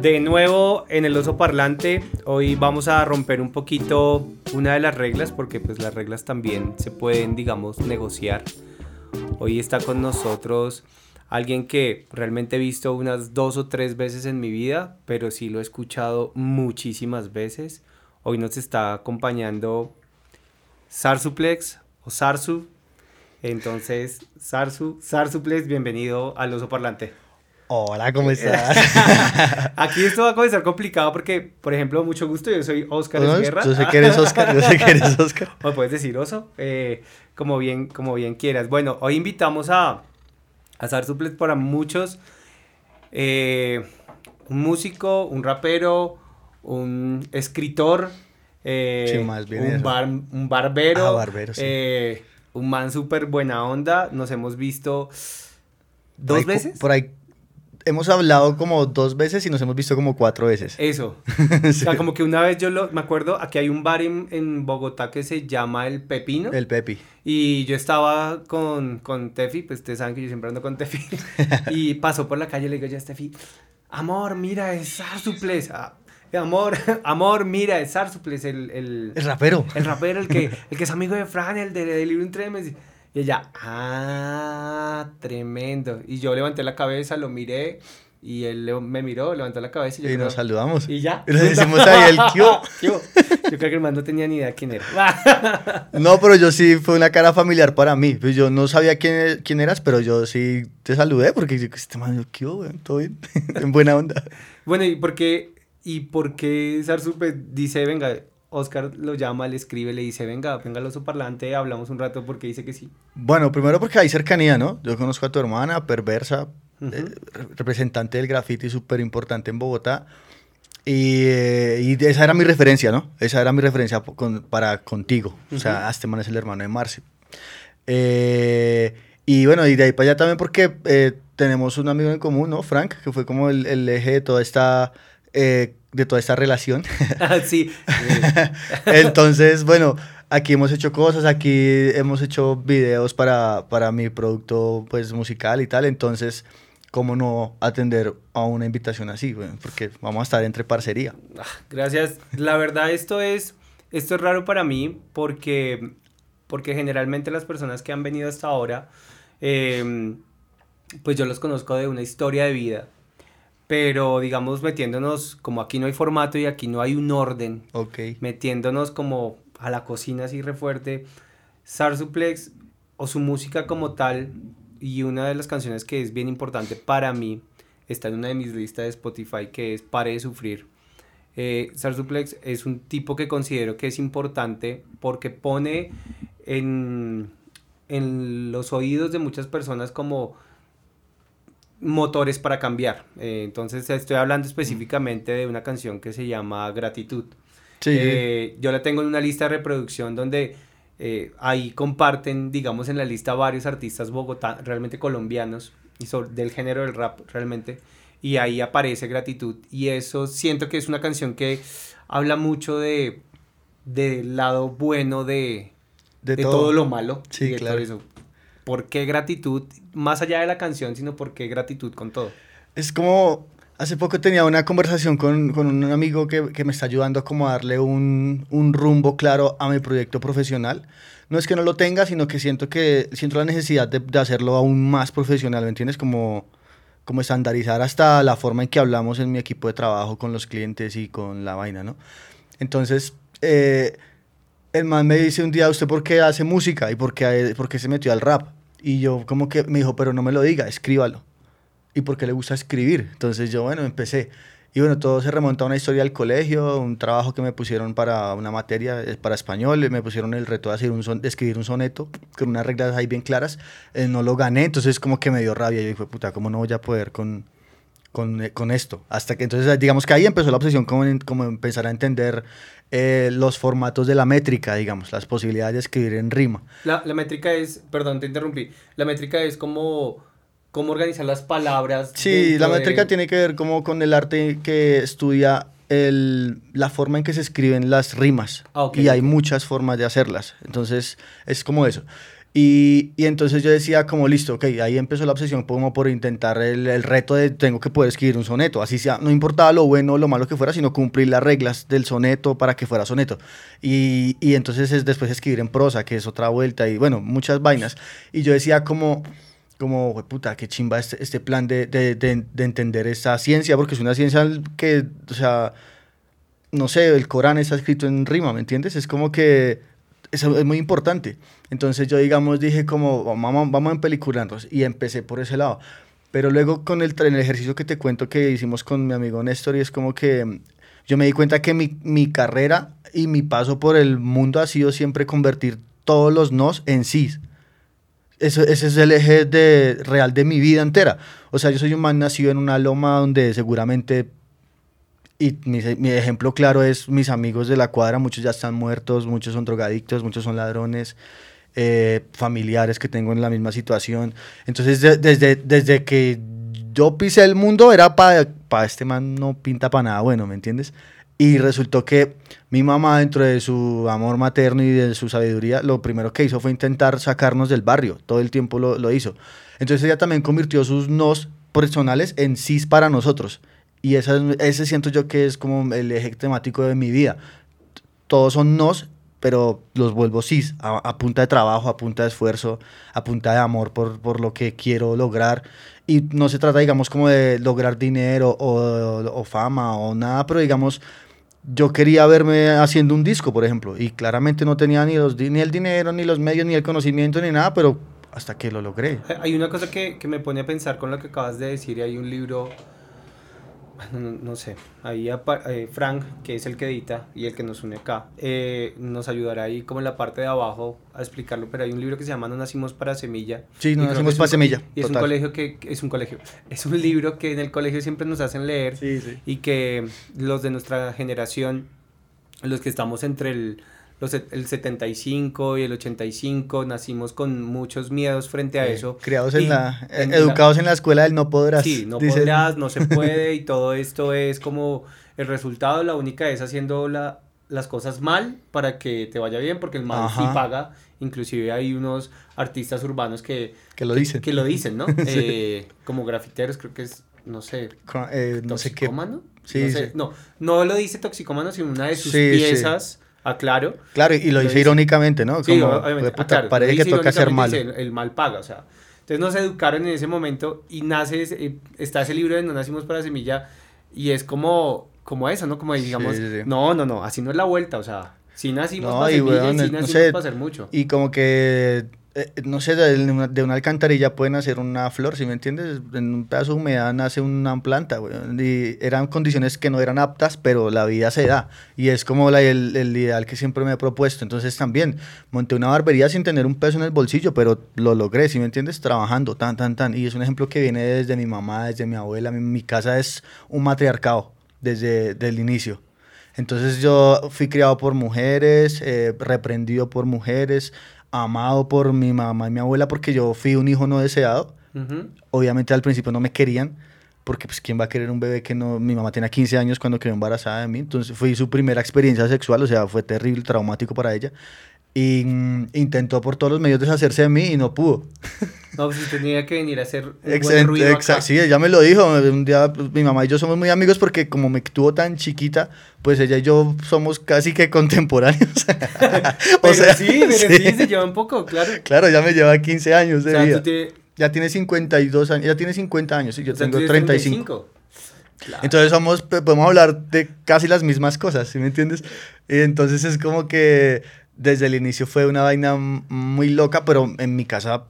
De nuevo en el oso parlante, hoy vamos a romper un poquito una de las reglas porque pues las reglas también se pueden digamos negociar. Hoy está con nosotros alguien que realmente he visto unas dos o tres veces en mi vida, pero sí lo he escuchado muchísimas veces. Hoy nos está acompañando Sarsuplex o Sarsu. Entonces, Sarsu, Sarsuplex, bienvenido al oso parlante. Hola, ¿cómo estás? Aquí esto va a comenzar complicado porque, por ejemplo, mucho gusto, yo soy Oscar No, Esguerra. Yo sé que eres Oscar, yo sé que eres Oscar. O puedes decir oso, eh, como, bien, como bien quieras. Bueno, hoy invitamos a, a Sarsuplex para muchos. eh, un músico, un rapero, un escritor, eh, Sí, más bien un, bar- un barbero, Ah, barbero, sí. eh, un man súper buena onda. Nos hemos visto dos Por ahí- veces. Por ahí hemos hablado como dos veces y nos hemos visto como cuatro veces. Eso. O sea, como que una vez yo lo, me acuerdo, aquí hay un bar en, en Bogotá que se llama El Pepino. El Pepi. Y yo estaba con, con Tefi, pues ustedes saben que yo siempre ando con Tefi. y pasó por la calle y le digo yo a Tefi, amor, mira, es Sarsuples. Ah, amor, amor, mira, es Sarsuples, el, el, El rapero. el rapero, el que, el que es amigo de Fran, el de Delirium Tremens. Y ella, ah, tremendo. Y yo levanté la cabeza, lo miré y él me miró, levantó la cabeza y yo Y creo- nos saludamos. y ya. Y le decimos ahí el ¿qué ¿Qué hubo? Yo creo que el man no tenía ni idea quién era. No, pero yo sí fue una cara familiar para mí. Pues yo no sabía quién, quién eras, pero yo sí te saludé porque yo, este man, ¿qué hubo, weón? ¿Todo bien? en buena onda. Bueno, ¿y por qué, y por qué Sarsupe dice, venga, Oscar lo llama, le escribe, le dice, venga, venga al oso parlante, hablamos un rato porque dice que sí? Bueno, primero porque hay cercanía, ¿no? Yo conozco a tu hermana, perversa, eh, re- representante del graffiti súper importante en Bogotá. Y, eh, y esa era mi referencia, ¿no? Esa era mi referencia con- para contigo. O Ujú. sea, este man es el hermano de Marce. Eh, y bueno, y de ahí para allá también porque tenemos un amigo en común, ¿no? Frank, que fue como el, el eje de toda esta, eh, de toda esta relación. Ah, sí. Entonces, bueno, aquí hemos hecho cosas, aquí hemos hecho videos para, para mi producto pues, musical y tal. Entonces, ¿cómo no atender a una invitación así? porque vamos a estar entre parcería. ah, gracias. La verdad, esto es, esto es raro para mí porque, porque generalmente las personas que han venido hasta ahora, eh, pues yo los conozco de una historia de vida. Pero digamos metiéndonos, como aquí no hay formato y aquí no hay un orden, Ok. metiéndonos como a la cocina así re fuerte. Sarsuplex o su música como tal y una de las canciones que es bien importante para mí está en una de mis listas de Spotify que es Pare de Sufrir. Eh, Sarsuplex es un tipo que considero que es importante porque pone en, en los oídos de muchas personas como motores para cambiar. Eh, entonces estoy hablando específicamente de una canción que se llama Gratitud. Sí. Eh, yo la tengo en una lista de reproducción donde eh, ahí comparten, digamos, en la lista varios artistas bogotá, realmente colombianos, y sobre- del género del rap realmente, y ahí aparece gratitud. Y eso siento que es una canción que habla mucho de del lado bueno de, de, de todo. todo. lo malo. Sí, y de claro. todo eso. ¿Por qué gratitud? Más allá de la canción, sino por qué gratitud con todo. Es como, hace poco tenía una conversación con, con un amigo que, que me está ayudando como a darle un, un rumbo claro a mi proyecto profesional. No es que no lo tenga, sino que siento que siento la necesidad de, de hacerlo aún más profesional, ¿me entiendes? Como, como estandarizar hasta la forma en que hablamos en mi equipo de trabajo con los clientes y con la vaina, ¿no? Entonces, eh, el man me dice un día, ¿usted por qué hace música? ¿Y por qué, por qué se metió al rap? Y yo como que me dijo, pero no me lo diga, escríbalo y por qué le gusta escribir. Entonces yo, bueno, empecé. Y bueno, todo se remonta a una historia del colegio, un trabajo que me pusieron para una materia, eh, para español, me pusieron el reto de, hacer un son- de escribir un soneto con unas reglas ahí bien claras. Eh, no lo gané, entonces como que me dio rabia. Yo dije, puta, ¿cómo no voy a poder con, con, eh, con esto? Hasta que entonces, digamos que ahí empezó la obsesión como, en- como empezar a entender eh, los formatos de la métrica, digamos, las posibilidades de escribir en rima. La, la métrica es, perdón, te interrumpí. La métrica es como cómo organizar las palabras. Sí, la métrica de- tiene que ver como con el arte que estudia el, la forma en que se escriben las rimas. Ah, ok, y hay muchas formas de hacerlas. Entonces, es como eso. Y, y, entonces yo decía como, listo, ok, ahí empezó la obsesión como por intentar el, el, reto de tengo que poder escribir un soneto, así sea, no importaba lo bueno o lo malo que fuera, sino cumplir las reglas del soneto para que fuera soneto. Y, y entonces es después escribir en prosa, que es otra vuelta, y bueno, muchas vainas. Y yo decía como, como, puta, qué chimba este, este plan de, de, de, de entender esta ciencia, porque es una ciencia que, o sea, no sé, el Corán está escrito en rima, ¿me entiendes? Es como que eso es muy importante. Entonces yo, digamos, dije como, vamos, vamos en pelicularnos y empecé por ese lado. Pero luego con el, el ejercicio que te cuento que hicimos con mi amigo Néstor y es como que yo me di cuenta que mi, mi carrera y mi paso por el mundo ha sido siempre convertir todos los nos en sí. Eso, ese es el eje de, real de mi vida entera. O sea, yo soy un man nacido en una loma donde seguramente y mi, mi, ejemplo claro es mis amigos de la cuadra, muchos ya están muertos, muchos son drogadictos, muchos son ladrones, eh, familiares que tengo en la misma situación. Entonces, de, desde, desde que yo pisé el mundo, era para pa este man no pinta para nada bueno, ¿me entiendes? Y resultó que mi mamá, dentro de su amor materno y de su sabiduría, lo primero que hizo fue intentar sacarnos del barrio. Todo el tiempo lo, lo hizo. Entonces ella también convirtió sus nos personales en cis para nosotros. Y esa, ese siento yo que es como el eje temático de mi vida. Todos son nos, pero los vuelvo cis, a, a, punta de trabajo, a punta de esfuerzo, a punta de amor por, por, lo que quiero lograr. Y no se trata, digamos, como de lograr dinero o, o, o fama o nada, pero digamos, yo quería verme haciendo un disco, por ejemplo, y claramente no tenía ni, los, ni el dinero, ni los medios, ni el conocimiento, ni nada, pero hasta que lo logré. Hay una cosa que, que me pone a pensar con lo que acabas de decir, y hay un libro no, no, sé, ahí eh, Frank, que es el que edita y el que nos une acá, eh, nos ayudará ahí como en la parte de abajo a explicarlo, pero hay un libro que se llama No nacimos para semilla. Sí, No nacimos para semilla. Y total. es un colegio que, es un colegio, es un libro que en el colegio siempre nos hacen leer sí, sí. y que los de nuestra generación, los que estamos entre el los, el 75 y el 85 nacimos con muchos miedos frente a eso. Criados en la, en educados la, en la escuela del no podrás. Sí, no podrás, no se puede y todo esto es como el resultado, la única es haciendo la, las cosas mal para que te vaya bien, porque el mal Ajá. sí paga. Inclusive hay unos artistas urbanos que, que lo dicen. Que, lo dicen, ¿no? sí. eh, como grafiteros, creo que es, no sé, eh, no sé qué. Sí, no, sé, sí. no, no lo dice toxicómano, sino una de sus piezas aclaro. Claro, y lo dice irónicamente, ¿no? Sí, Como, obviamente. puta, Aclaro, parece que toca ser malo. El, el, mal paga, o sea. Entonces nos educaron en ese momento y nace, ese, está ese libro de No nacimos para semilla y es como, como eso, ¿no? Como digamos, sí, sí, sí. no, no, no, así no es la vuelta, o sea, sí nacimos no, para semilla bueno, y sí nacimos no sé, para hacer mucho. Y como que eh, no sé, de una, alcantarilla pueden hacer una flor, si ¿sí me entiendes? En un pedazo de humedad nace una planta. Y eran condiciones que no eran aptas, pero la vida se da. Y es como la, el, el, ideal que siempre me he propuesto. Entonces también monté una barbería sin tener un peso en el bolsillo, pero lo logré, si ¿sí me entiendes? Trabajando, tan, tan, tan. Y es un ejemplo que viene desde mi mamá, desde mi abuela. Mi, mi casa es un matriarcado desde el inicio. Entonces yo fui criado por mujeres, eh, reprendido por mujeres, amado por mi mamá y mi abuela porque yo fui un hijo no deseado. Uh -huh. Obviamente al principio no me querían porque pues quién va a querer un bebé que no mi mamá tenía 15 años cuando quedó embarazada de mí, entonces fue su primera experiencia sexual, o sea, fue terrible, traumático para ella. Y intentó por todos los medios deshacerse de mí y no pudo. No, pues tenía que venir a hacer un buen ruido Exacto, sí, ella me lo dijo. Un día pues, mi mamá y yo somos muy amigos porque como me tuvo tan chiquita, pues ella y yo somos casi que contemporáneos. o sea, sí, pero sí. sí, se lleva un poco, claro. Claro, ya me lleva 15 años de o sea, vida. Te... Ya tiene 52 años, ya tiene 50 años y yo o sea, tengo 35. 35. Claro. Entonces somos, podemos hablar de casi las mismas cosas, ¿sí me entiendes? Y entonces es como que desde el inicio fue una vaina muy loca, pero en mi casa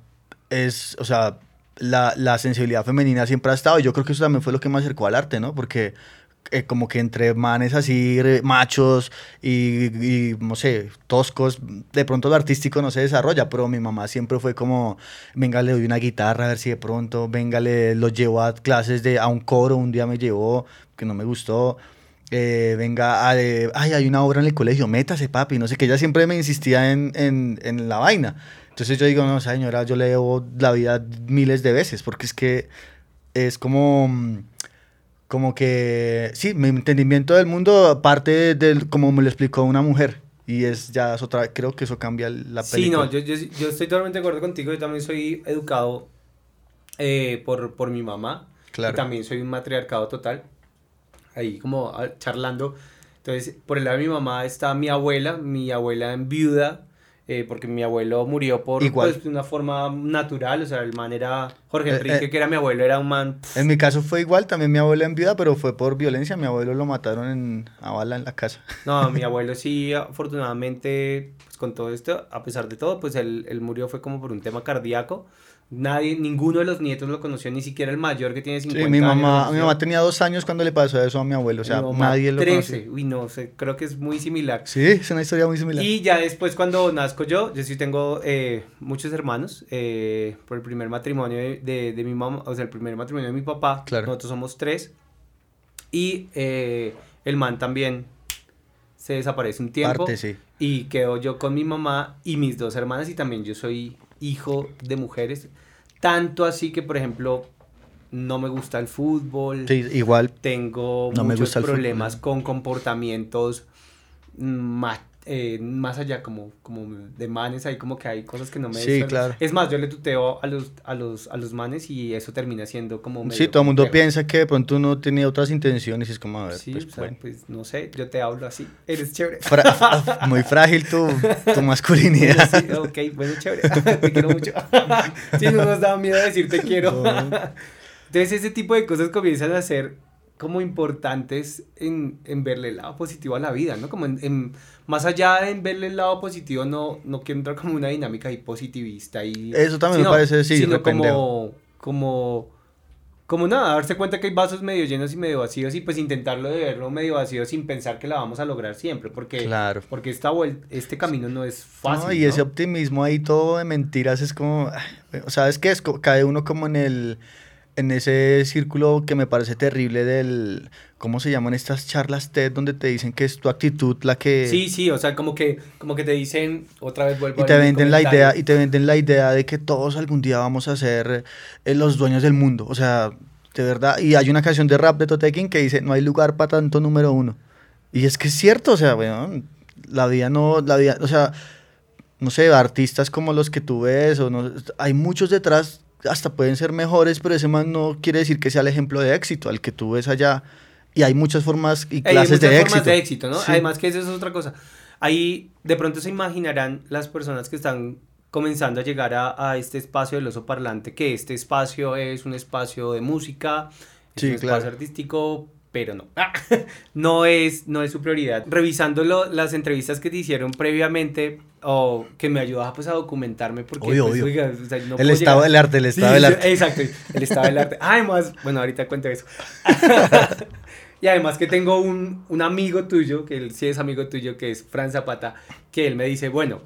es, o sea, la, la, sensibilidad femenina siempre ha estado y yo creo que eso también fue lo que me acercó al arte, ¿no? Porque eh, como que entre manes así, machos y, y, no sé, toscos, de pronto lo artístico no se desarrolla, pero mi mamá siempre fue como, venga, le doy una guitarra a ver si de pronto, venga, le, lo llevo a clases de, a un coro, un día me llevó, que no me gustó, eh, venga, a, eh, ay, hay una obra en el colegio, métase, papi, no sé, que ella siempre me insistía en, en, en la vaina. Entonces yo digo, no, señora, yo le debo la vida miles de veces, porque es que es como, como que, sí, mi entendimiento del mundo parte del, como me lo explicó una mujer. y es ya es otra, creo que eso cambia la película. Sí, no, yo, yo, yo estoy totalmente de acuerdo contigo, yo también soy educado eh, por, por mi mamá, Claro. y también soy un matriarcado total, ahí como ah, charlando, entonces por el lado de mi mamá está mi abuela, mi abuela en viuda, eh, porque mi abuelo murió por Igual. pues, una forma natural, o sea, el man era Jorge Eh, Enrique, eh. que era mi abuelo, era un man... En mi caso fue igual, también mi abuela en viuda, pero fue por violencia. Mi abuelo lo mataron en, a bala en la casa. No, mi abuelo sí, afortunadamente, pues con todo esto, a pesar de todo, pues él, él murió fue como por un tema cardíaco. Nadie, ninguno de los nietos lo conoció, ni siquiera el mayor que tiene 50 Sí, mi años. mamá, mi conoció. mamá tenía dos años cuando le pasó eso a mi abuelo, o sea, Mi nadie lo 13. conoció. Uy, no sé, creo que es muy similar. Sí, es una historia muy similar. Y ya después cuando nazco yo, yo sí tengo eh, muchos hermanos, eh, por el primer matrimonio de, de, de mi mamá, o sea, el primer matrimonio de mi papá, Claro. nosotros somos tres, y eh, el man también se desaparece un tiempo, Parte, sí. y quedo yo con mi mamá y mis dos hermanas, y también yo soy hijo de mujeres, tanto así que, por ejemplo, no me gusta el fútbol, Sí, igual. tengo No me muchos gusta el problemas con comportamientos más, más allá como, como de manes, ahí como que hay cosas que no me Sí, claro. Es más, yo le tuteo a los, a los, a los manes y eso termina siendo como medio Sí, todo el mundo piensa que de pronto uno tiene otras intenciones y es como, a ver, Sí, pues, o sea, bueno. pues no sé, yo te hablo así, eres chévere. Fra- muy frágil tu, tu masculinidad. Sí, ok, bueno, chévere, te quiero mucho. sí, no nos da miedo decir te quiero. Entonces ese tipo de cosas comienzan a ser como importantes en, en verle el lado positivo a la vida, ¿no? Como en, en- más allá de en verle el lado positivo, no, no quiero entrar como una dinámica ahí positivista y... Eso también me sino- parece, sí, sino como, como, como nada, darse cuenta que hay vasos medio llenos y medio vacíos y pues intentarlo de verlo medio vacío sin pensar que la vamos a lograr siempre, porque, Claro. porque esta este camino no es fácil. No, y ¿no? ese optimismo ahí todo de mentiras es como, o sea, es que es, cae uno como en el, en ese círculo que me parece terrible del, ¿cómo se llaman estas charlas TED donde te dicen que es tu actitud la que... Sí, sí, o sea, como que, como que te dicen, otra vez vuelvo Y a te mi venden la idea, y te venden la idea de que todos algún día vamos a ser eh, los dueños del mundo. O sea, de verdad. Y hay una canción de rap de Totekin que dice, no hay lugar para tanto número uno. Y es que es cierto, o sea, bueno, la vida no, la vida, o sea, no sé, artistas como los que tú ves, o no, hay muchos detrás, hasta pueden ser mejores, pero ese man no quiere decir que sea el ejemplo de éxito, al que tú ves allá. Y hay muchas formas y Hay clases muchas de formas éxito. de éxito, ¿no? Sí. Además que eso es otra cosa. Ahí de pronto se imaginarán las personas que están comenzando a llegar a, a este espacio del oso parlante, que este espacio es un espacio de música, es Sí, un claro. espacio artístico, pero no. no, es, no es su prioridad. Revisando lo- las entrevistas que te hicieron previamente, o que me ayudaba pues a documentarme, porque Obvio, pues, obvio. oiga, o sea, no el estado llegar- del arte, el estado Sí, del arte. Exacto, el estado del arte. Además, bueno, ahorita cuento eso. y además que tengo un, un amigo tuyo, que él sí es amigo tuyo, que es Fran Zapata, que él me dice, bueno,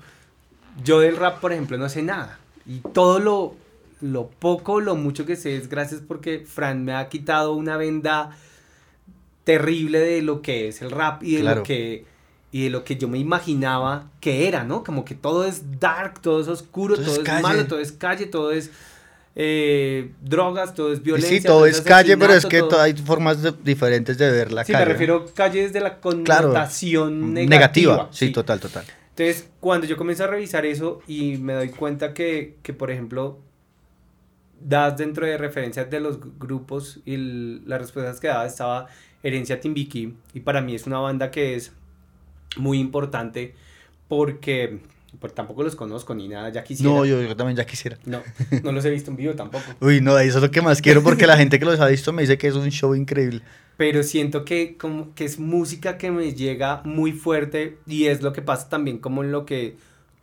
yo del rap, por ejemplo, no sé nada. Y todo lo, lo poco, lo mucho que sé es gracias porque Fran me ha quitado una venda terrible de lo que es el rap y de Claro. lo que y de lo que yo me imaginaba que era, ¿no? Como que todo es dark, todo es oscuro, Todo todo, es es, malo, todo es calle, todo es eh, drogas, todo es violencia. sí, todo es calle, pero es que todo- to- hay formas de- diferentes de ver la Sí, calle. me refiero a calle desde la connotación negativa. negativa. Sí, total, total. Entonces, cuando yo comienzo a revisar eso y me doy cuenta que, que, por ejemplo, das dentro de referencias de los gr- grupos y el- las respuestas que daba estaba Herencia Timbiki y para mí es una banda que es muy importante porque pues, tampoco los conozco ni nada, ya quisiera. No, yo, yo también ya quisiera. No, no los he visto en vivo tampoco. Uy, no, eso es lo que más quiero porque la gente que los ha visto me dice que es un show increíble. pero siento que como que es música que me llega muy fuerte y es lo que pasa también como en lo que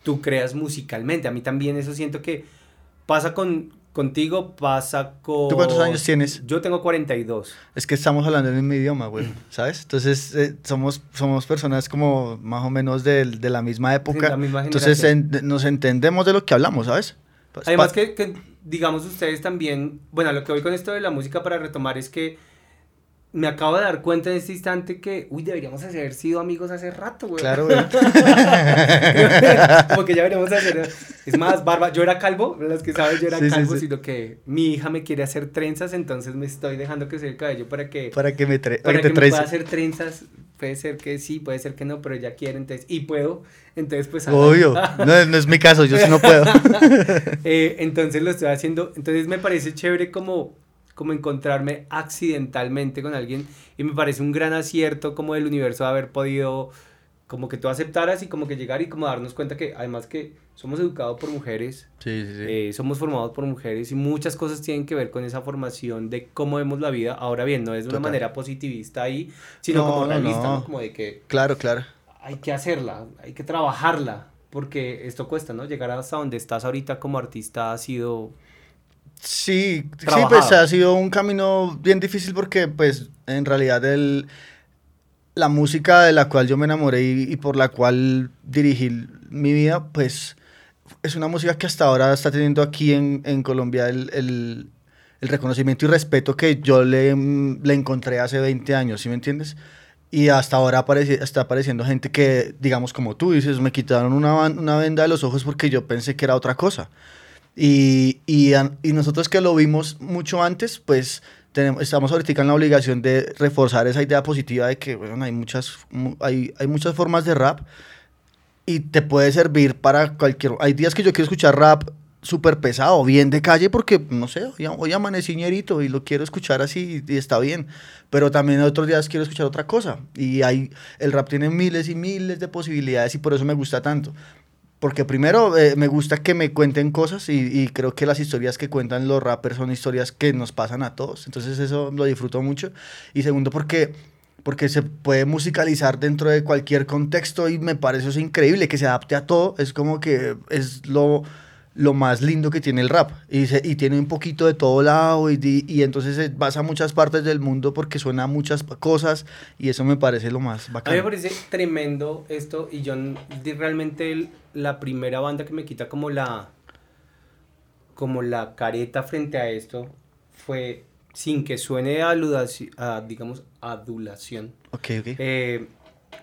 tú creas musicalmente. A mí también eso siento que pasa con contigo, pasa con ¿Tú cuántos años tienes? Yo tengo 42. Es que estamos hablando en el mismo idioma, güey, ¿sabes? Entonces, eh, somos, somos personas como más o menos de, de la misma época. la misma Entonces, en- nos entendemos de lo que hablamos, ¿sabes? Además que, que, digamos ustedes también, bueno, lo que voy con esto de la música para retomar es que me acabo de dar cuenta en este instante que, uy, deberíamos haber sido amigos hace rato, güey. Claro, güey. Como que ya deberíamos hacer. Es más, barba. Yo era calvo, los que saben, yo era Sí, sí, calvo, sí. sino que mi hija me quiere hacer trenzas, entonces me estoy dejando crecer el cabello para que, Para que me, tre- para que te que me pueda hacer trenzas. puede ser que sí, puede ser que no, pero ella quiere, entonces, y puedo, entonces pues... Obvio, no, es mi caso, yo sí no puedo. Eh, entonces lo estoy haciendo, entonces me parece chévere como, como encontrarme accidentalmente con alguien y me parece un gran acierto como del universo haber podido como que tú aceptaras y como que llegar y como darnos cuenta que además que somos educados por mujeres, eh, somos formados por mujeres y muchas cosas tienen que ver con esa formación de cómo vemos la vida. Ahora bien, no es de una manera positivista ahí, sino como realista, no. Como de que... Claro, claro. Hay que hacerla, hay que trabajarla, porque esto cuesta, ¿no? Llegar hasta donde estás ahorita como artista ha sido... Sí, sí, pues ha sido un camino bien difícil porque pues en realidad el la música de la cual yo me enamoré y, por la cual dirigí mi vida, pues es una música que hasta ahora está teniendo aquí en, en Colombia el, el, el, reconocimiento y respeto que yo le, le, encontré hace 20 años, ¿sí me entiendes? Y hasta ahora está apareciendo gente que, digamos, como tú dices, me quitaron una, una venda de los ojos porque yo pensé que era otra cosa. Y, y, y nosotros que lo vimos mucho antes, pues estamos ahorita en la obligación de reforzar esa idea positiva de que bueno, hay, muchas, hay, hay muchas formas de rap y te puede servir para cualquier... Hay días que yo quiero escuchar rap súper pesado, bien de calle, porque, no sé, hoy, hoy amanecí y lo quiero escuchar así y, está bien. Pero también otros días quiero escuchar otra cosa. Y hay, el rap tiene miles y miles de posibilidades y por eso me gusta tanto porque primero eh, me gusta que me cuenten cosas y, creo que las historias que cuentan los rappers son historias que nos pasan a todos, entonces eso lo disfruto mucho. Y segundo porque, porque se puede musicalizar dentro de cualquier contexto y me parece eso increíble, que se adapte a todo, es como que es lo lo más lindo que tiene el rap. Y, y tiene un poquito de todo lado y, y, entonces vas a muchas partes del mundo porque suena a muchas cosas y eso me parece lo más bacán. A mí me parece tremendo esto y yo realmente la primera banda que me quita como la como la careta frente a esto fue sin que suene a, a digamos adulación. Ok, ok. Eh,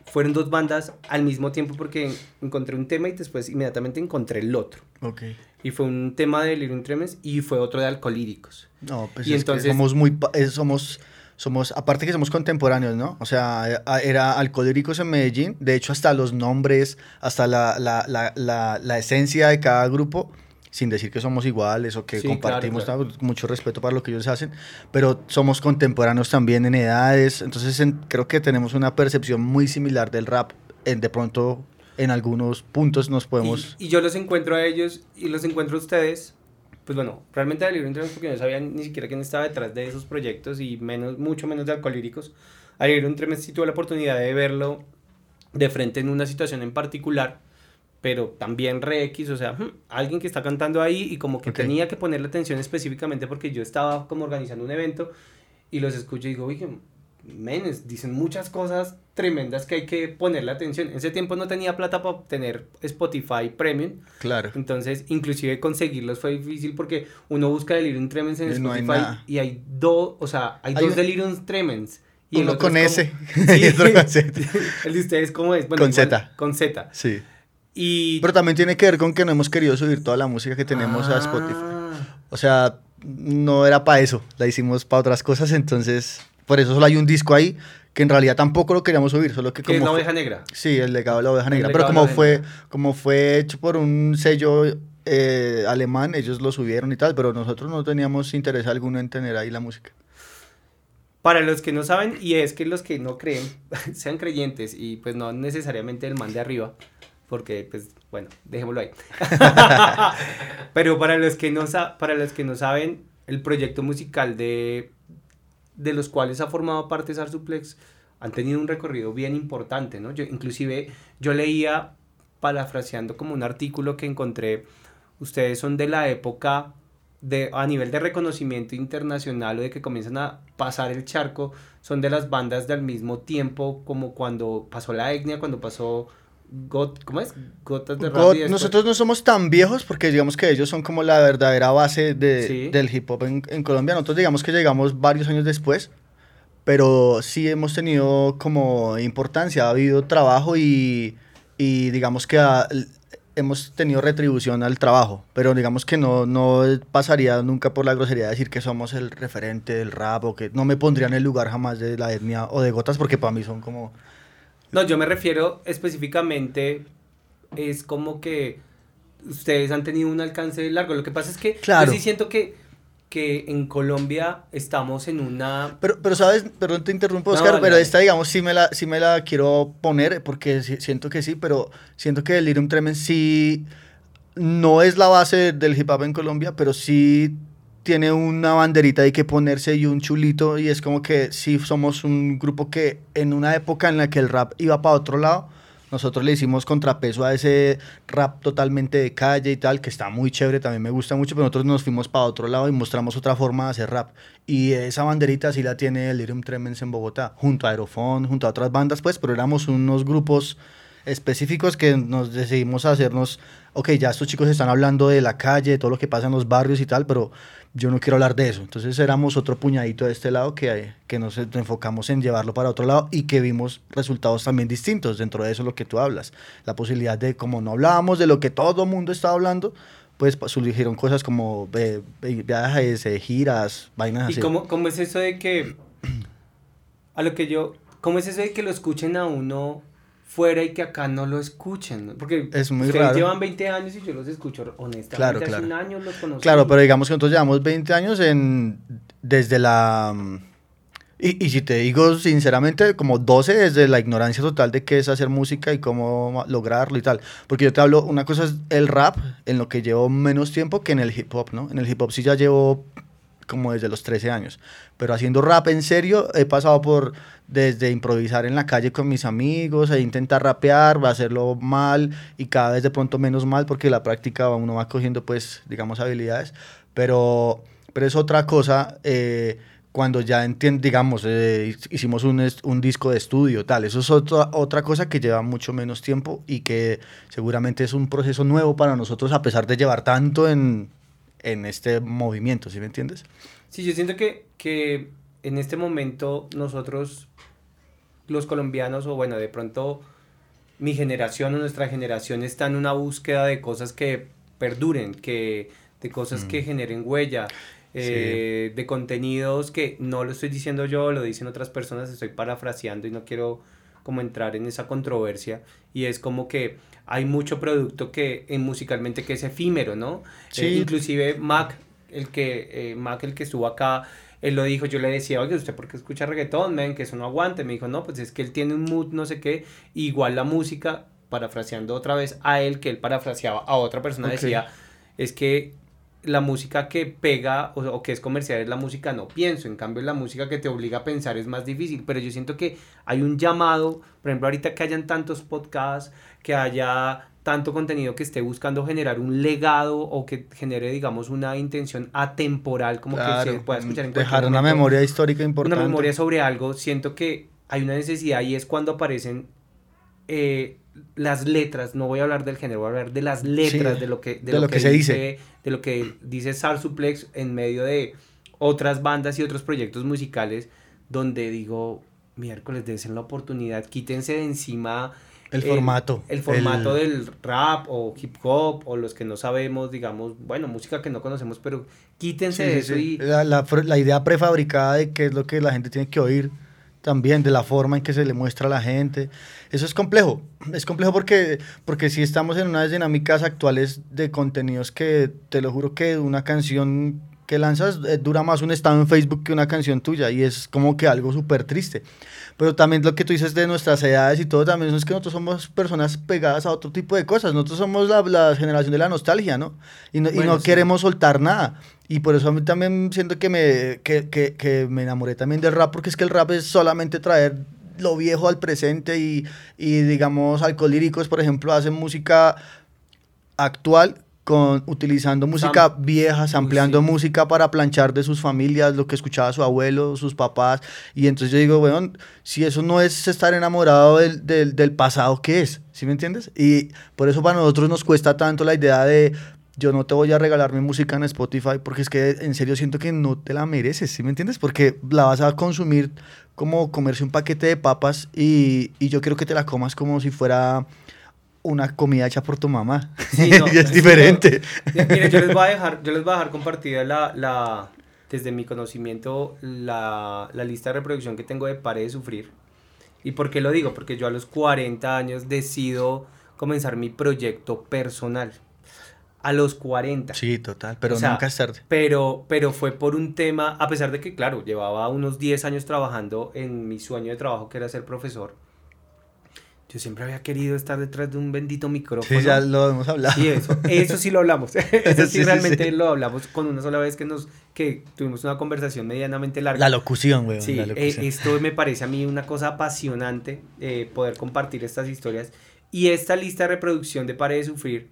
fueron dos bandas al mismo tiempo porque encontré un tema y después inmediatamente encontré el otro. Ok. Y fue un tema de Delirium Tremens y fue otro de Alcolíricos. No, pues y entonces... somos muy... somos, somos... Aparte que somos contemporáneos, ¿no? O sea, era Alcolíricos en Medellín. De hecho, hasta los nombres, hasta la, la, la, la esencia de cada grupo sin decir que somos iguales o que compartimos mucho respeto para lo que ellos hacen, pero somos contemporáneos también en edades, entonces creo que tenemos una percepción muy similar del rap, en, de pronto en algunos puntos nos podemos... Y, yo los encuentro a ellos y los encuentro a ustedes, pues bueno, realmente de Libro porque no sabían ni siquiera quién estaba detrás de esos proyectos y menos, mucho menos de Alcolíricos. A Libro Tremens sí tuve la oportunidad de verlo de frente en una situación en particular pero también re X, o sea, hmm, alguien que está cantando ahí y como que tenía que ponerle atención específicamente porque yo estaba como organizando un evento y los escucho y digo, oye, menes, dicen muchas cosas tremendas que hay que ponerle atención. En ese tiempo no tenía plata para obtener Spotify Premium. Claro. Entonces, inclusive conseguirlos fue difícil porque uno busca Delirium Tremens en Spotify y hay dos, o sea, hay, dos Delirium Tremens. Y uno con S y otro con Z. el de ustedes, ¿cómo es? con Z. Con Z. Sí. Pero también tiene que ver con que no hemos querido subir toda la música que tenemos a Spotify. Ah. O sea, no era para eso, la hicimos para otras cosas, entonces por eso solo hay un disco ahí que en realidad tampoco lo queríamos subir, solo que como es la oveja negra. Sí, el legado de la oveja negra, pero como fue como fue hecho por un sello eh, alemán, ellos lo subieron y tal, pero nosotros no teníamos interés alguno en tener ahí la música. Para los que no saben, y es que los que no creen, sean creyentes y pues no necesariamente el man de arriba, porque pues bueno, dejémoslo ahí. Pero para los, que no para los que no saben, el proyecto musical de, de los cuales ha formado parte Sarsuplex han tenido un recorrido bien importante, ¿no? Yo, inclusive yo leía, parafraseando como un artículo que encontré, ustedes son de la época de, a nivel de reconocimiento internacional o de que comienzan a pasar el charco, son de las bandas del mismo tiempo como cuando pasó la etnia, cuando pasó ¿Cómo es? Gotas de Nosotros no somos tan viejos porque digamos que ellos son como la verdadera base de, del hip hop en, en, Colombia. Nosotros digamos que llegamos varios años después, pero sí hemos tenido como importancia, ha habido trabajo y, y digamos que hemos tenido retribución al trabajo, pero digamos que no, no pasaría nunca por la grosería de decir que somos el referente del rap o que no me pondría en el lugar jamás de la etnia o de Gotas porque para mí son como No, yo me refiero específicamente, es como que ustedes han tenido un alcance largo. Lo que pasa es que Claro. yo sí siento que, que en Colombia estamos en una... Pero, pero sabes, perdón te interrumpo, No, Oscar, pero esta, digamos, sí me, la, sí me la quiero poner porque si- siento que sí, pero siento que el Delirium Tremens sí no es la base del hip hop en Colombia, pero sí tiene una banderita ahí que ponerse y un chulito y es como que sí somos un grupo que en una época en la que el rap iba para otro lado, nosotros le hicimos contrapeso a ese rap totalmente de calle y tal, que está muy chévere, también me gusta mucho, pero nosotros nos fuimos para otro lado y mostramos otra forma de hacer rap. Y esa banderita sí la tiene el Delirium Tremens en Bogotá, junto a Aerofón, junto a otras bandas, pues, pero éramos unos grupos específicos que nos decidimos hacernos, ok, ya estos chicos están hablando de la calle, de todo lo que pasa en los barrios y tal, pero yo no quiero hablar de eso. Entonces éramos otro puñadito de este lado que, que nos enfocamos en llevarlo para otro lado y que vimos resultados también distintos dentro de eso lo que tú hablas. La posibilidad de, como no hablábamos de lo que todo el mundo estaba hablando, pues surgieron cosas como eh, viajes, eh, giras, vainas ¿Y así. cómo, cómo es eso de que... A lo que yo... ¿Cómo es eso de que lo escuchen a uno fuera y que acá no lo escuchen? Porque Es muy ustedes raro. llevan 20 años y yo los escucho honestamente. Claro, hace claro. un año los conocí. Claro, pero digamos que nosotros llevamos 20 años en, desde la... mm, Y, y si te digo sinceramente, como 12 desde la ignorancia total de qué es hacer música y cómo lograrlo y tal. Porque yo te hablo, una cosa es el rap, en lo que llevo menos tiempo que en el hip hop, ¿no? En el hip hop sí ya llevo como desde los 13 años. Pero haciendo rap en serio, he pasado por desde improvisar en la calle con mis amigos, e intentar rapear, va a hacerlo mal y cada vez de pronto menos mal porque la práctica uno va cogiendo pues, digamos, habilidades. Pero, pero es otra cosa eh, cuando ya entiendo, digamos, eh, hicimos un, un disco de estudio, tal. Eso es otra, otra cosa que lleva mucho menos tiempo y que seguramente es un proceso nuevo para nosotros a pesar de llevar tanto en, en este movimiento, ¿sí me entiendes? Sí, yo siento que, que en este momento nosotros, los colombianos, o bueno, de pronto mi generación o nuestra generación está en una búsqueda de cosas que perduren, que, de cosas Mm. que generen huella, eh, de contenidos que no lo estoy diciendo yo, lo dicen otras personas, estoy parafraseando y no quiero como entrar en esa controversia y es como que hay mucho producto que en musicalmente que es efímero, ¿no? Sí. Eh, inclusive Mac, el que, eh, Mac, el que estuvo acá, él lo dijo, yo le decía, oye, ¿usted por qué escucha reggaetón, men? Que eso no aguante. Me dijo, no, pues es que él tiene un mood, no sé qué. Igual la música, parafraseando otra vez a él, que él parafraseaba a otra persona, decía, es que la música que pega o, o que es comercial es la música no pienso, en cambio la música que te obliga a pensar es más difícil, pero yo siento que hay un llamado, por ejemplo ahorita que hayan tantos podcasts, que haya tanto contenido que esté buscando generar un legado o que genere digamos una intención atemporal como que se pueda escuchar en dejar una momento memoria histórica importante. una memoria sobre algo, siento que hay una necesidad y es cuando aparecen eh, las letras, no voy a hablar del género, voy a hablar de las letras, Sí, de lo que, de lo que se dice. de lo que dice Sarsuplex en medio de otras bandas y otros proyectos musicales donde digo, miércoles, dense la oportunidad, quítense de encima El formato. el formato el- del rap o hip hop o los que no sabemos, digamos, bueno, música que no conocemos, pero quítense Sí, de eso sí. y La, la la idea prefabricada de qué es lo que la gente tiene que oír también, de la forma en que se le muestra a la gente. Eso es complejo. Es complejo porque, porque si estamos en unas dinámicas actuales de contenidos que te lo juro que una canción que lanzas eh, dura más un estado en Facebook que una canción tuya y es como que algo súper triste. Pero también lo que tú dices de nuestras edades y todo, también es que nosotros somos personas pegadas a otro tipo de cosas. Nosotros somos la, la generación de la nostalgia, ¿no? Y no, y Bueno, no sí. queremos soltar nada. Y por eso a mí también siento que me, que, que, que me enamoré también del rap, porque es que el rap es solamente traer lo viejo al presente y, y digamos, Alcolíricos, por ejemplo, hacen música actual con utilizando música Sam- vieja, sampleando sí. música para planchar de sus familias, lo que escuchaba su abuelo, sus papás. Y entonces yo digo, bueno, si eso no es estar enamorado del, del, del pasado, ¿qué es? ¿Sí me entiendes? Y por eso para nosotros nos cuesta tanto la idea de yo no te voy a regalar mi música en Spotify porque es que en serio siento que no te la mereces, ¿sí me entiendes? Porque la vas a consumir como comerse un paquete de papas y, y yo quiero que te la comas como si fuera una comida hecha por tu mamá. Sí, no, es sí, diferente. no. Mire, yo les voy a dejar, yo les voy a dejar compartida la, la, desde mi conocimiento, la, la lista de reproducción que tengo de Pare de Sufrir. ¿Y por qué lo digo? Porque yo a los 40 años decido comenzar mi proyecto personal. A los 40. Sí, total, pero nunca es tarde. Pero, pero fue por un tema, a pesar de que, claro, llevaba unos 10 años trabajando en mi sueño de trabajo, que era ser profesor. Yo siempre había querido estar detrás de un bendito micrófono. Sí, ya lo hemos hablado. Sí, eso, eso sí lo hablamos. eso sí, realmente lo hablamos con una sola vez que nos que tuvimos una conversación medianamente larga. La locución, güey. Sí, eh, esto me parece a mí una cosa apasionante, eh, poder compartir estas historias. Y esta lista de reproducción de Pare de Sufrir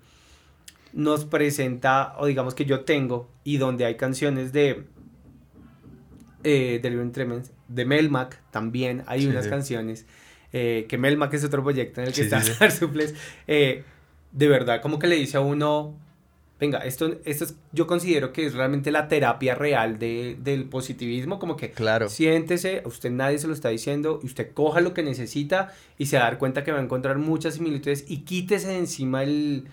nos presenta, o digamos que yo tengo, y donde hay canciones de eh, de Tremens, de Melmac también hay unas canciones eh, que Melmac es otro proyecto en el que está Suples, eh, de verdad, como que le dice a uno, venga, esto, esto yo considero que es realmente la terapia real de, del positivismo, como que claro. siéntese, a usted nadie se lo está diciendo, y usted coja lo que necesita y se va a dar cuenta que va a encontrar muchas similitudes y quítese de encima el,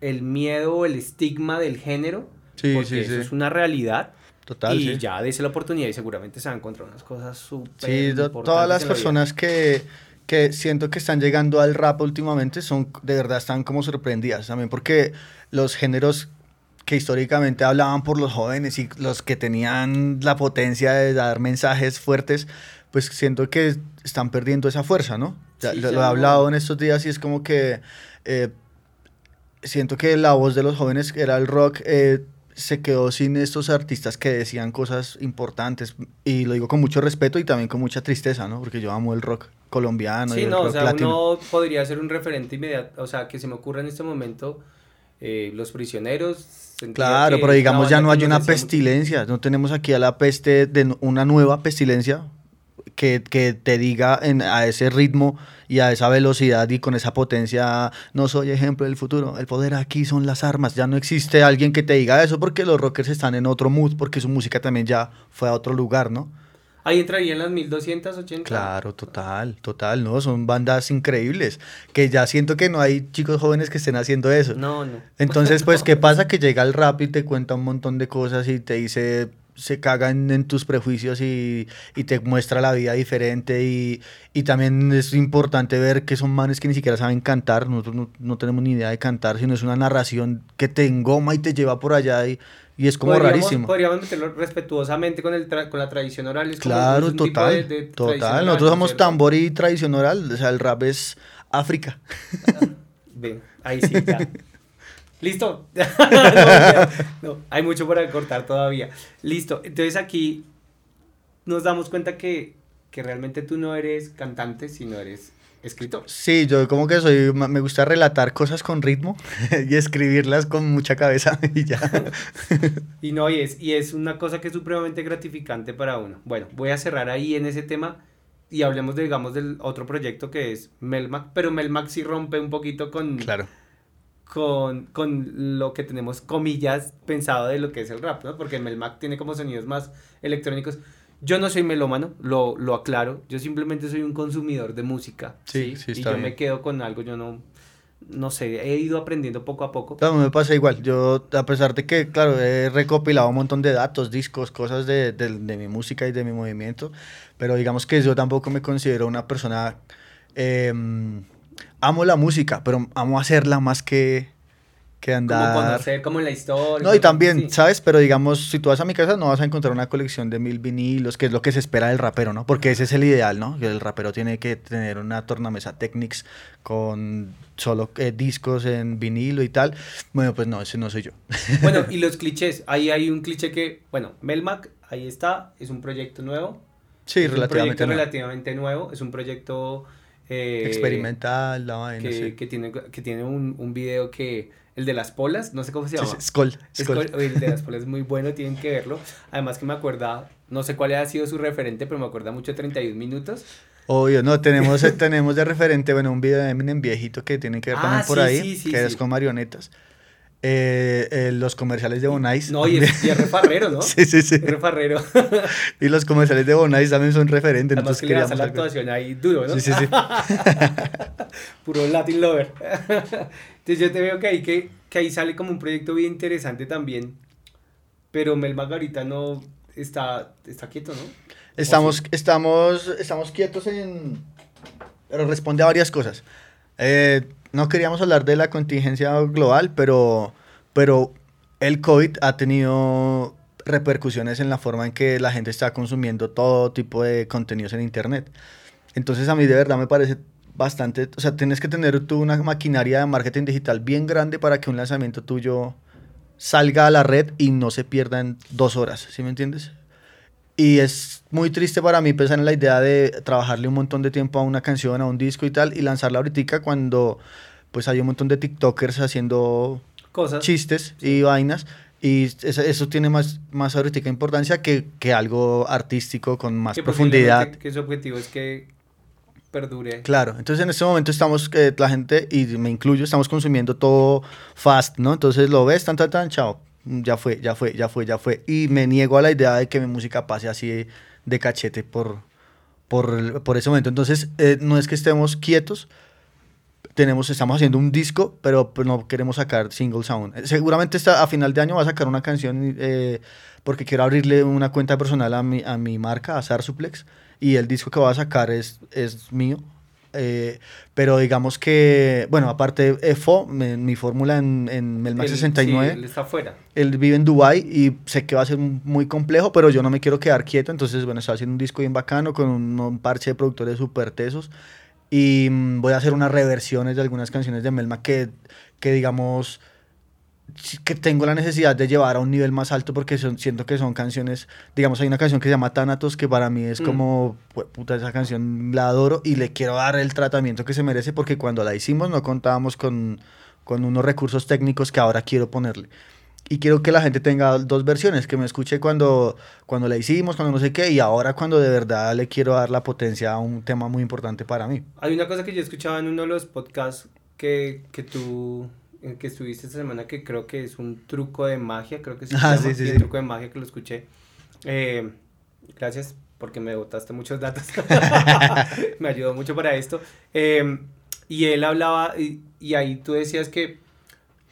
el miedo el estigma del género, sí, porque eso es una realidad. Total, y ya dése la oportunidad y seguramente se va a encontrar unas cosas súper Sí, todas las personas que que siento que están llegando al rap últimamente son, de verdad, están como sorprendidas también, porque los géneros que históricamente hablaban por los jóvenes y los que tenían la potencia de dar mensajes fuertes, pues siento que están perdiendo esa fuerza, ¿no? lo, he hablado en estos días y es como que eh, siento que la voz de los jóvenes, era el rock, eh, se quedó sin estos artistas que decían cosas importantes. Y lo digo con mucho respeto y también con mucha tristeza, ¿no? Porque yo amo el rock colombiano. Sí, no, o sea, uno podría ser un referente inmediato, o sea, que se me ocurra en este momento, eh, Los Prisioneros. Claro, pero digamos ya no hay una pestilencia, no tenemos aquí a la peste de una nueva pestilencia que, que te diga en, a ese ritmo y a esa velocidad y con esa potencia, no soy ejemplo del futuro, el poder aquí son las armas, ya no existe alguien que te diga eso porque los rockers están en otro mood, porque su música también ya fue a otro lugar, ¿no? Ahí entrarían las 1280. Claro, total, total, ¿no? Son bandas increíbles, que ya siento que no hay chicos jóvenes que estén haciendo eso. No, no. Entonces, pues, ¿qué pasa? Que llega el rap y te cuenta un montón de cosas y te dice, se cagan en tus prejuicios y, y te muestra la vida diferente y, y, también es importante ver que son manes que ni siquiera saben cantar, nosotros no, no tenemos ni idea de cantar, sino es una narración que te engoma y te lleva por allá y y es como rarísimo. Podríamos meterlo respetuosamente con, el con la tradición oral. claro, total. total. Nosotros somos tambor y tradición oral. O sea, el rap es África. Ven, ahí sí, ya. Listo. no, hay mucho por cortar todavía. Listo. Entonces aquí nos damos cuenta que, que realmente tú no eres cantante, sino eres escritor. Sí, yo como que soy, me gusta relatar cosas con ritmo y escribirlas con mucha cabeza y ya. y no, y es, y es una cosa que es supremamente gratificante para uno. Bueno, voy a cerrar ahí en ese tema y hablemos, de, digamos, del otro proyecto que es Melmac, pero Melmac sí rompe un poquito con... Claro. Con, con lo que tenemos comillas pensado de lo que es el rap, ¿no? Porque Melmac tiene como sonidos más electrónicos. Yo no soy melómano, lo, lo aclaro. Yo simplemente soy un consumidor de música. Sí, sí, Y yo me quedo con algo, yo no, no sé, he ido aprendiendo poco a poco. No, me pasa igual. Yo, a pesar de que, claro, he recopilado un montón de datos, discos, cosas de, de, de mi música y de mi movimiento, pero digamos que yo tampoco me considero una persona... Eh, amo la música, pero amo hacerla más que que andar. Como conocer como la historia. No, y también, ¿sabes? Pero digamos, si tú vas a mi casa no vas a encontrar una colección de mil vinilos, que es lo que se espera del rapero, ¿no? Porque ese es el ideal, ¿no? Que el rapero tiene que tener una tornamesa Technics con solo eh, discos en vinilo y tal. Bueno, pues no, ese no soy yo. Bueno, y los clichés. Ahí hay un cliché que, bueno, Melmac, ahí está, es un proyecto nuevo. Sí, es relativamente un proyecto nuevo. relativamente nuevo. Es un proyecto... Eh, Experimental, la vaina, que, sí. que tiene, que tiene un, un video que el de las polas, no sé cómo se llama. Sí, sí, Skull, Skull. Skull. El de las polas es muy bueno, tienen que verlo. Además que me acuerda, no sé cuál ha sido su referente, pero me acuerda mucho de 31 minutos. Obvio, no, tenemos, tenemos de referente, bueno, un video de Eminem viejito que tienen que ver Ah, también por ahí, que es con marionetas. Eh, eh, los comerciales de Bonais. No, y es, y es refarrero, ¿no? Sí, sí, sí. Refarrero. Y los comerciales de Bonais también son referentes. Además Entonces que le la actuación ahí duro, ¿no? Sí, sí, sí. Puro Latin Lover. Entonces yo te veo que ahí, que, que ahí sale como un proyecto bien interesante también. Pero Mel Margarita no está, está quieto, ¿no? Estamos, estamos, estamos quietos en, pero responde a varias cosas. Eh, no queríamos hablar de la contingencia global, pero, pero el COVID ha tenido repercusiones en la forma en que la gente está consumiendo todo tipo de contenidos en Internet. Entonces a mí de verdad me parece bastante, o sea, tienes que tener tú una maquinaria de marketing digital bien grande para que un lanzamiento tuyo salga a la red y no se pierda en dos horas, ¿sí me entiendes? Y es muy triste para mí pensar en la idea de trabajarle un montón de tiempo a una canción, a un disco y tal, y lanzarla ahorita cuando pues hay un montón de TikTokers haciendo Cosas. chistes y vainas. Y eso, eso tiene más, más ahorita importancia que, que algo artístico con más que profundidad. Que su objetivo es que perdure. Claro, entonces en este momento estamos, eh, la gente, y me incluyo, estamos consumiendo todo fast, ¿no? Entonces lo ves, tan, tan, tan, chao, ya fue, ya fue, ya fue, ya fue. Y me niego a la idea de que mi música pase así de, cachete por, por, por ese momento. Entonces, eh, no es que estemos quietos, tenemos, estamos haciendo un disco, pero pues, no queremos sacar singles aún. Eh, Seguramente esta, a final de año va a sacar una canción eh, porque quiero abrirle una cuenta personal a mi, a mi marca, a Sarsuplex, y el disco que voy a sacar es, es mío. Eh, pero digamos que, bueno, aparte EFO, me- mi fórmula en, en Melmax Él- 69, sí, él está afuera. él vive en Dubai y sé que va a ser muy complejo, pero yo no me quiero quedar quieto, entonces bueno, estoy haciendo un disco bien bacano con un, un parche de productores súper tesos y mm, voy a hacer unas reversiones de algunas canciones de Melma que, que digamos que tengo la necesidad de llevar a un nivel más alto porque son, siento que son canciones, digamos hay una canción que se llama Thanatos que para mí es Mm. como, "Jue- puta esa canción la adoro y le quiero dar el tratamiento que se merece porque cuando la hicimos no contábamos con, con unos recursos técnicos que ahora quiero ponerle. Y quiero que la gente tenga dos versiones, que me escuche cuando, cuando la hicimos, cuando no sé qué, y ahora cuando de verdad le quiero dar la potencia a un tema muy importante para mí. Hay una cosa que yo escuchaba en uno de los podcasts que, que tú que estuviste esta semana que creo que es un truco de magia, creo que se Ah, llama, sí, sí, truco de magia que lo escuché. Eh, gracias porque me botaste muchos datos. me ayudó mucho para esto. Eh, y él hablaba, y, y ahí tú decías que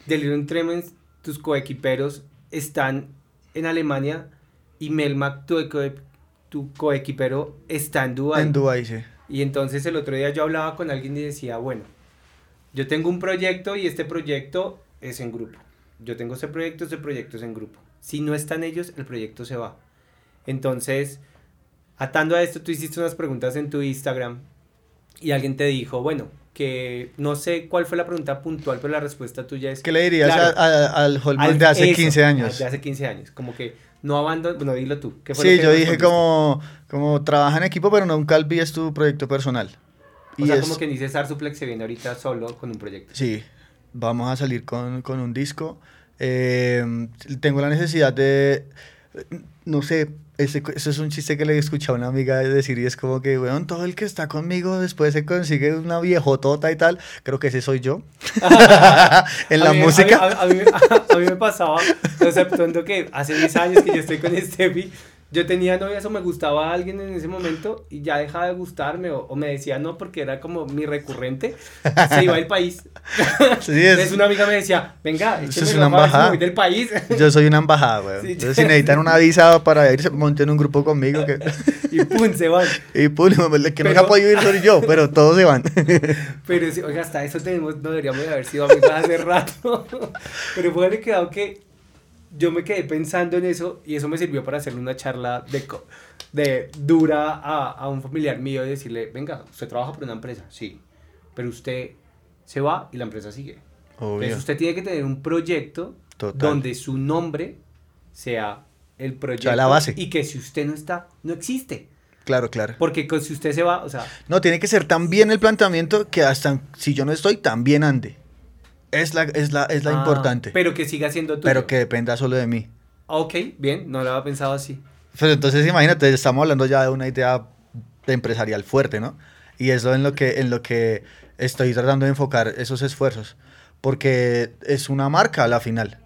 Delirium Tremens, tus coequiperos están en Alemania y Melmac, tu, tu coequipero, está en Dubái. En Dubai, sí. Y entonces el otro día yo hablaba con alguien y decía, bueno, yo tengo un proyecto y este proyecto es en grupo. Yo tengo ese proyecto, ese proyecto es en grupo. Si no están ellos, el proyecto se va. Entonces, atando a esto, tú hiciste unas preguntas en tu Instagram y alguien te dijo, bueno, que no sé cuál fue la pregunta puntual, pero la respuesta tuya es... ¿Qué le dirías Claro. a- a- al Holman de hace eso, 15 años? De hace 15 años. Como que no abandono... Bueno, dilo tú. ¿qué fue Sí, lo que yo dije como, como trabaja en equipo, pero nunca olvides tu proyecto personal. O Y sea, es- como que dice Sarsuplex se viene ahorita solo con un proyecto. Sí, vamos a salir con, con un disco. Eh, tengo la necesidad de, no sé, ese, eso es un chiste que le he escuchado a una amiga decir y es como que, weón, todo el que está conmigo después se consigue una viejotota y tal. Creo que ese soy yo. en la A mí- música. A mí, a mí- a mí me pasaba, exceptuando que hace 10 años que yo estoy con Steffi, yo tenía novias o me gustaba a alguien en ese momento y ya dejaba de gustarme o, o me decía no porque era como mi recurrente, se iba del país. Sí, es- Entonces una amiga me decía, venga, Eso es una si embajada. voy del país. Yo soy una embajada, weón. Sí. Entonces, si necesitan una visa para irse, monten un grupo conmigo. Que... y pum, se van. y pum, el que no Pero- ha podido ir soy yo, pero todos se van. Pero oiga, hasta eso tenemos, no deberíamos de haber sido amigos hace rato. Pero fue haber quedado que yo me quedé pensando en eso y eso me sirvió para hacerle una charla de, de dura a, a un familiar mío y decirle, venga, usted trabaja por una empresa, sí, pero usted se va y la empresa sigue. Obvio. Entonces usted tiene que tener un proyecto Total. donde su nombre sea el proyecto la base. y que si usted no está, no existe. Claro, claro. Porque con- si usted se va, o sea, No, tiene que ser tan bien el planteamiento que hasta si yo no estoy, también ande. Es la, es la, es la ah, importante. Pero, Pero que siga siendo tuyo. que dependa solo de mí. Ok, bien, no lo había pensado así. Pues entonces imagínate, estamos hablando ya de una idea de empresarial fuerte, ¿no? Y eso en lo que, en lo que estoy tratando de enfocar esos esfuerzos. Porque es una marca a la final.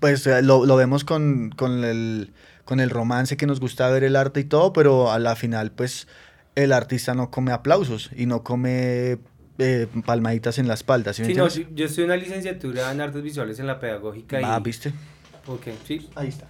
Pues eh, lo, lo vemos con, con, el, con el romance que nos gusta ver el arte y todo, pero a la final, pues el artista no come aplausos y no come eh, palmaditas en la espalda. ¿sí no, yo, estoy en una licenciatura en artes visuales en la pedagógica. Ah, y, ¿viste? Ok, sí. Ahí está.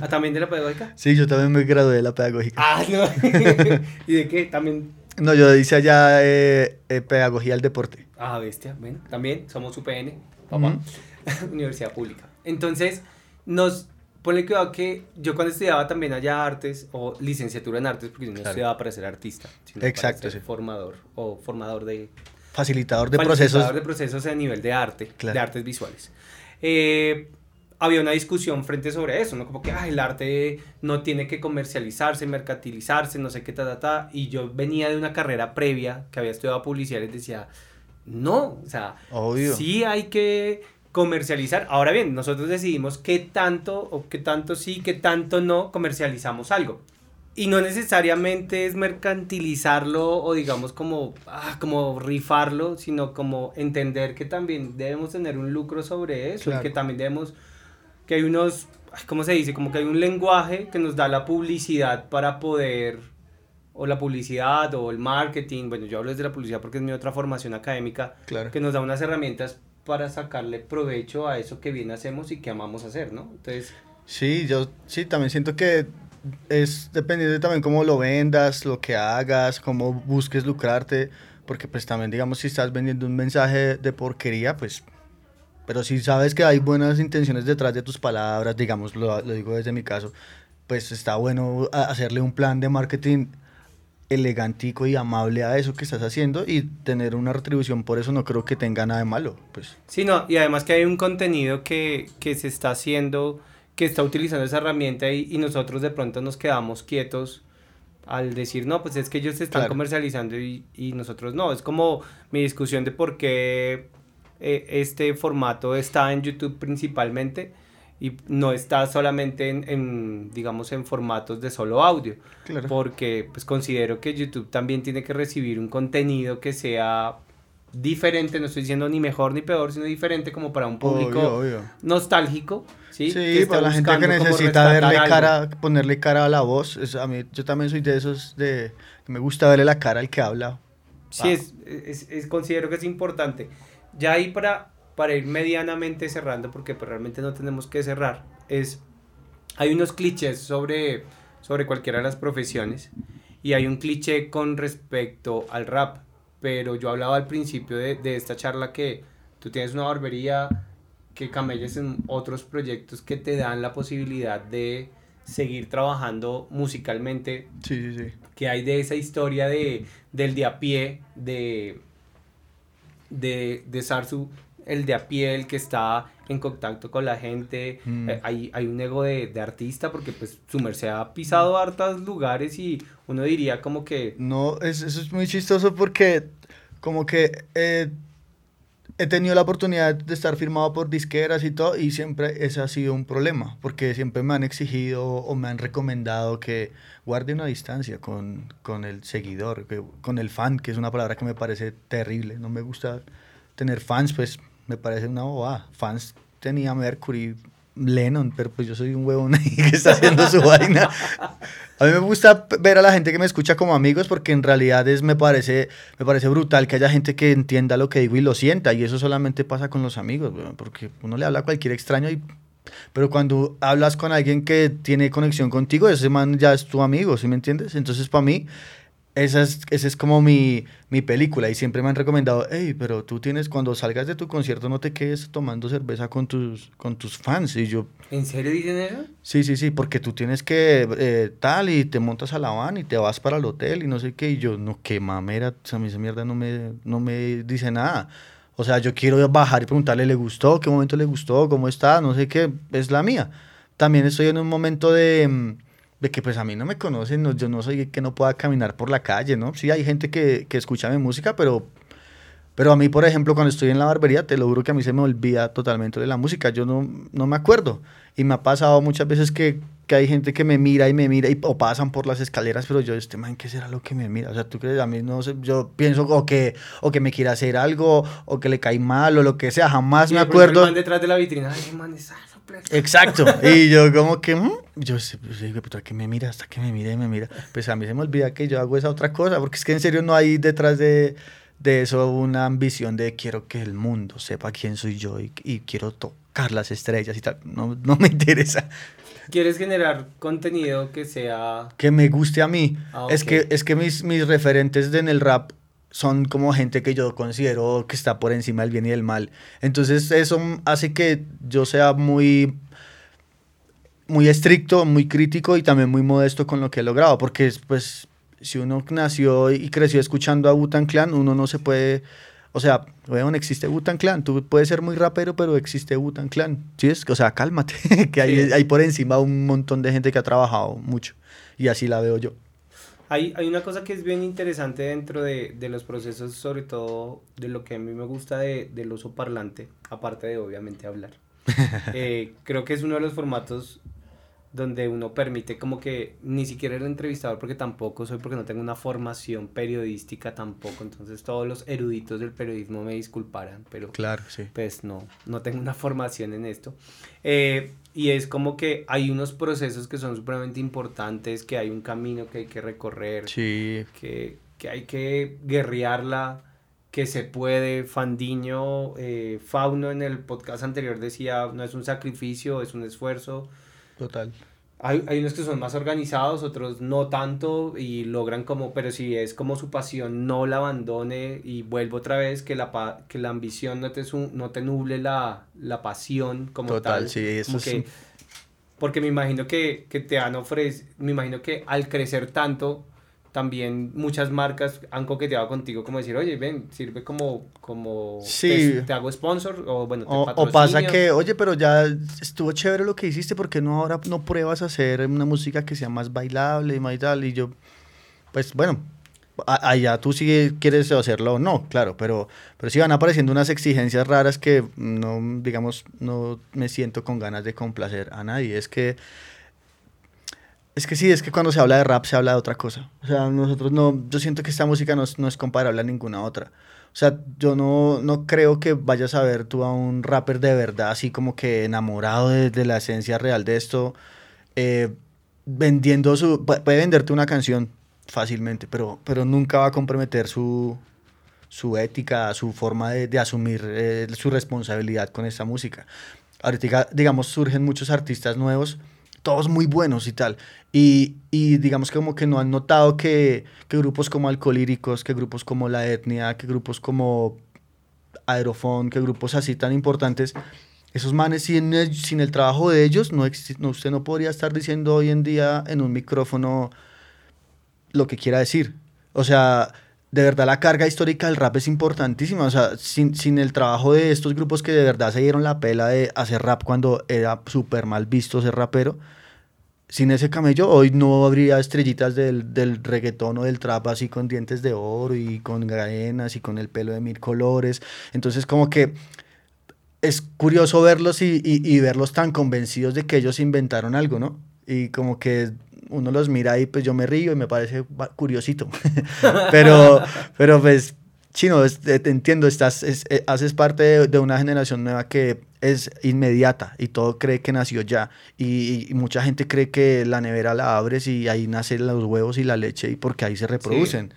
Ah, ¿También de la pedagógica? Sí, yo también me gradué de la pedagógica. Ah, no. ¿Y de qué? También. No, yo hice allá eh, eh, pedagogía del deporte. Ah, bestia, bueno, también somos UPN, papá, universidad pública. Entonces, nos pone cuidado que yo cuando estudiaba también allá artes o licenciatura en artes, porque yo no estudiaba para ser artista, sino Exacto, para ser sí. formador o formador de Facilitador de facilitador procesos. de procesos a nivel de arte, Claro. de artes visuales. Eh, había una discusión frente sobre eso, ¿no? Como que "Ah, el arte no tiene que comercializarse, mercantilizarse, no sé qué, ta, ta, ta. Y yo venía de una carrera previa que había estudiado publicidad y les decía, no, o sea, Obvio. sí hay que comercializar. Ahora bien, nosotros decidimos qué tanto o qué tanto sí, qué tanto no comercializamos algo. Y no necesariamente es mercantilizarlo o digamos como, ah, como rifarlo, sino como entender que también debemos tener un lucro sobre eso Claro. y que también debemos, que hay unos, ¿cómo se dice? Como que hay un lenguaje que nos da la publicidad para poder, o la publicidad o el marketing, bueno, yo hablo desde la publicidad porque es mi otra formación académica, Claro. que nos da unas herramientas para sacarle provecho a eso que bien hacemos y que amamos hacer, ¿no? Entonces, Sí, yo sí, también siento que es dependiendo también cómo lo vendas, lo que hagas, cómo busques lucrarte, porque pues también digamos si estás vendiendo un mensaje de porquería, pues, pero si sabes que hay buenas intenciones detrás de tus palabras, digamos, lo, lo digo desde mi caso, pues está bueno hacerle un plan de marketing elegantico y amable a eso que estás haciendo y tener una retribución por eso no creo que tenga nada de malo, pues. sí, no, y además que hay un contenido que, que se está haciendo, que está utilizando esa herramienta y, y nosotros de pronto nos quedamos quietos al decir, no, pues es que ellos se están Claro. comercializando y, y nosotros no. Es como mi discusión de por qué eh, este formato está en YouTube principalmente y no está solamente en, en, digamos, en formatos de solo audio. Claro. porque pues considero que YouTube también tiene que recibir un contenido que sea diferente, no estoy diciendo ni mejor ni peor, sino diferente como para un público Obvio, obvio. nostálgico, ¿sí? Sí, para la gente que necesita verle cara, ponerle cara a la voz. Es, a mí, yo también soy de esos de que me gusta verle la cara al que habla. Sí, es, es- es- considero que es importante. Ya ahí para, para ir medianamente cerrando, porque pues realmente no tenemos que cerrar, es, hay unos clichés sobre, sobre cualquiera de las profesiones y hay un cliché con respecto al rap, pero yo hablaba al principio de, de esta charla que tú tienes una barbería, que camelles en otros proyectos que te dan la posibilidad de seguir trabajando musicalmente Sí, sí, sí. que hay de esa historia de, del de a pie, de, de, de Sarsu, el de a pie, el que está en contacto con la gente. Mm. Eh, hay, hay un ego de, de artista porque pues su merced ha pisado hartos lugares y uno diría como que... No, es, eso es muy chistoso porque como que eh, he tenido la oportunidad de estar firmado por disqueras y todo y siempre ese ha sido un problema porque siempre me han exigido o me han recomendado que guarde una distancia con, con el seguidor, que- con el fan, que es una palabra que me parece terrible. No me gusta tener fans, pues me parece una bobada. Fans tenía Mercury, Lennon, pero pues yo soy un huevón ahí que está haciendo su vaina. A mí me gusta ver a la gente que me escucha como amigos porque en realidad es, me, parece, me parece brutal que haya gente que entienda lo que digo y lo sienta. Y eso solamente pasa con los amigos, porque uno le habla a cualquier extraño y... Pero cuando hablas con alguien que tiene conexión contigo, ese man ya es tu amigo, ¿sí me entiendes? Entonces para mí, esa es, esa es como mi, mi película y siempre me han recomendado, hey, pero tú tienes, cuando salgas de tu concierto no te quedes tomando cerveza con tus, con tus fans. Y yo, ¿En serio dicen eso? Sí, sí, sí, porque tú tienes que eh, tal y te montas a la van y te vas para el hotel y no sé qué. Y yo, no, qué mamera, o sea, a mí esa mierda no me, no me dice nada. O sea, yo quiero bajar y preguntarle, ¿le gustó? ¿Qué momento le gustó? ¿Cómo está? No sé qué, es la mía. También estoy en un momento de, mm, de que pues a mí no me conocen, no- yo no soy que no pueda caminar por la calle, ¿no? Sí, hay gente que, que escucha mi música, pero pero a mí, por ejemplo, cuando estoy en la barbería, te lo juro que a mí se me olvida totalmente de la música. Yo no, no me acuerdo. Y me ha pasado muchas veces que, que hay gente que me mira y me mira y, o pasan por las escaleras, pero yo, este man, ¿qué será lo que me mira? O sea, tú crees, a mí no sé, yo pienso o que, o que me quiere hacer algo, o que le cae mal, o lo que sea. Jamás Y me pronto el acuerdo. man detrás de la vitrina, ay, man, es Sarsu Plex". Exacto. Y yo como que, mm, yo sé, pues, digo, pero que me mira, hasta que me mira y me mira. Pues a mí se me olvida que yo hago esa otra cosa, porque es que en serio no hay detrás de, de eso una ambición de quiero que el mundo sepa quién soy yo y, y quiero tocar las estrellas y tal. No, no me interesa. ¿Quieres generar contenido que sea... Que me guste a mí. Ah, Es que, es que mis, mis referentes de en el rap son como gente que yo considero que está por encima del bien y del mal. Entonces eso hace que yo sea muy muy estricto, muy crítico y también muy modesto con lo que he logrado, porque pues si uno nació y creció escuchando a Wu-Tang Clan, uno no se puede, o sea, weón, existe Wu-Tang Clan, tú puedes ser muy rapero, pero existe Wu-Tang Clan, ¿sí es? O sea, cálmate, que hay, Sí. hay por encima un montón de gente que ha trabajado mucho y así la veo yo. Hay, hay una cosa que es bien interesante dentro de, de los procesos, sobre todo de lo que a mí me gusta de, del oso parlante, aparte de obviamente hablar. Eh, creo que es uno de los formatos donde uno permite como que ni siquiera el entrevistador, porque tampoco soy, porque no tengo una formación periodística tampoco, entonces todos los eruditos del periodismo me disculparán, pero Claro, sí. pues no, no tengo una formación en esto. Eh, y es como que hay unos procesos que son supremamente importantes, que hay un camino que hay que recorrer, Sí, que, que hay que guerrearla, que se puede. Fandiño, eh, Fauno en el podcast anterior decía, no es un sacrificio, es un esfuerzo. total. Hay, hay unos que son más organizados, otros no tanto y logran como, pero si es como su pasión, no la abandone y vuelvo otra vez, que la, pa- que la ambición no te, su- no te nuble la, la pasión como Total, tal. sí, eso es que- porque me imagino que, que te han ofrecido, me imagino que al crecer tanto, también muchas marcas han coqueteado contigo como decir, oye, ven, sirve como, como Sí. te, te hago sponsor o bueno, te O, o pasa patrocinio". que, oye, pero ya estuvo chévere lo que hiciste, ¿por qué no ahora no pruebas a hacer una música que sea más bailable y más tal? Y yo, pues bueno, a- allá tú sí quieres hacerlo o no, claro, pero, pero sí van apareciendo unas exigencias raras que no, digamos, no me siento con ganas de complacer a nadie. Es que, es que sí, es que cuando se habla de rap se habla de otra cosa. O sea, nosotros no, yo siento que esta música no es, no es comparable a ninguna otra. O sea, yo no, no creo que vayas a ver tú a un rapper de verdad, así como que enamorado de, la esencia real de esto, eh, vendiendo su... pu- Puede venderte una canción fácilmente, pero, pero nunca va a comprometer su, su ética, su forma de, de asumir eh, su responsabilidad con esta música. Ahorita, digamos, surgen muchos artistas nuevos, todos muy buenos y tal. Y, y digamos que como que no han notado que, que grupos como Alcolíricos, que grupos como La Etnia, que grupos como Aerofón, que grupos así tan importantes, esos manes sin el, sin el trabajo de ellos, no, no usted no podría estar diciendo hoy en día en un micrófono lo que quiera decir. O sea, de verdad la carga histórica del rap es importantísima. O sea, sin, sin el trabajo de estos grupos que de verdad se dieron la pela de hacer rap cuando era súper mal visto ser rapero, sin ese camello hoy no habría estrellitas del, del reggaetón o del trap así con dientes de oro y con cadenas y con el pelo de mil colores. Entonces como que es curioso verlos y, y- y verlos tan convencidos de que ellos inventaron algo, ¿no? Y como que uno los mira y pues yo me río y me parece curiosito. pero, pero pues, chino, es- eh, te entiendo, estás, es- eh, haces parte de, de una generación nueva que es inmediata y todo cree que nació ya. Y, y mucha gente cree que la nevera la abres y ahí nacen los huevos y la leche y porque ahí se reproducen.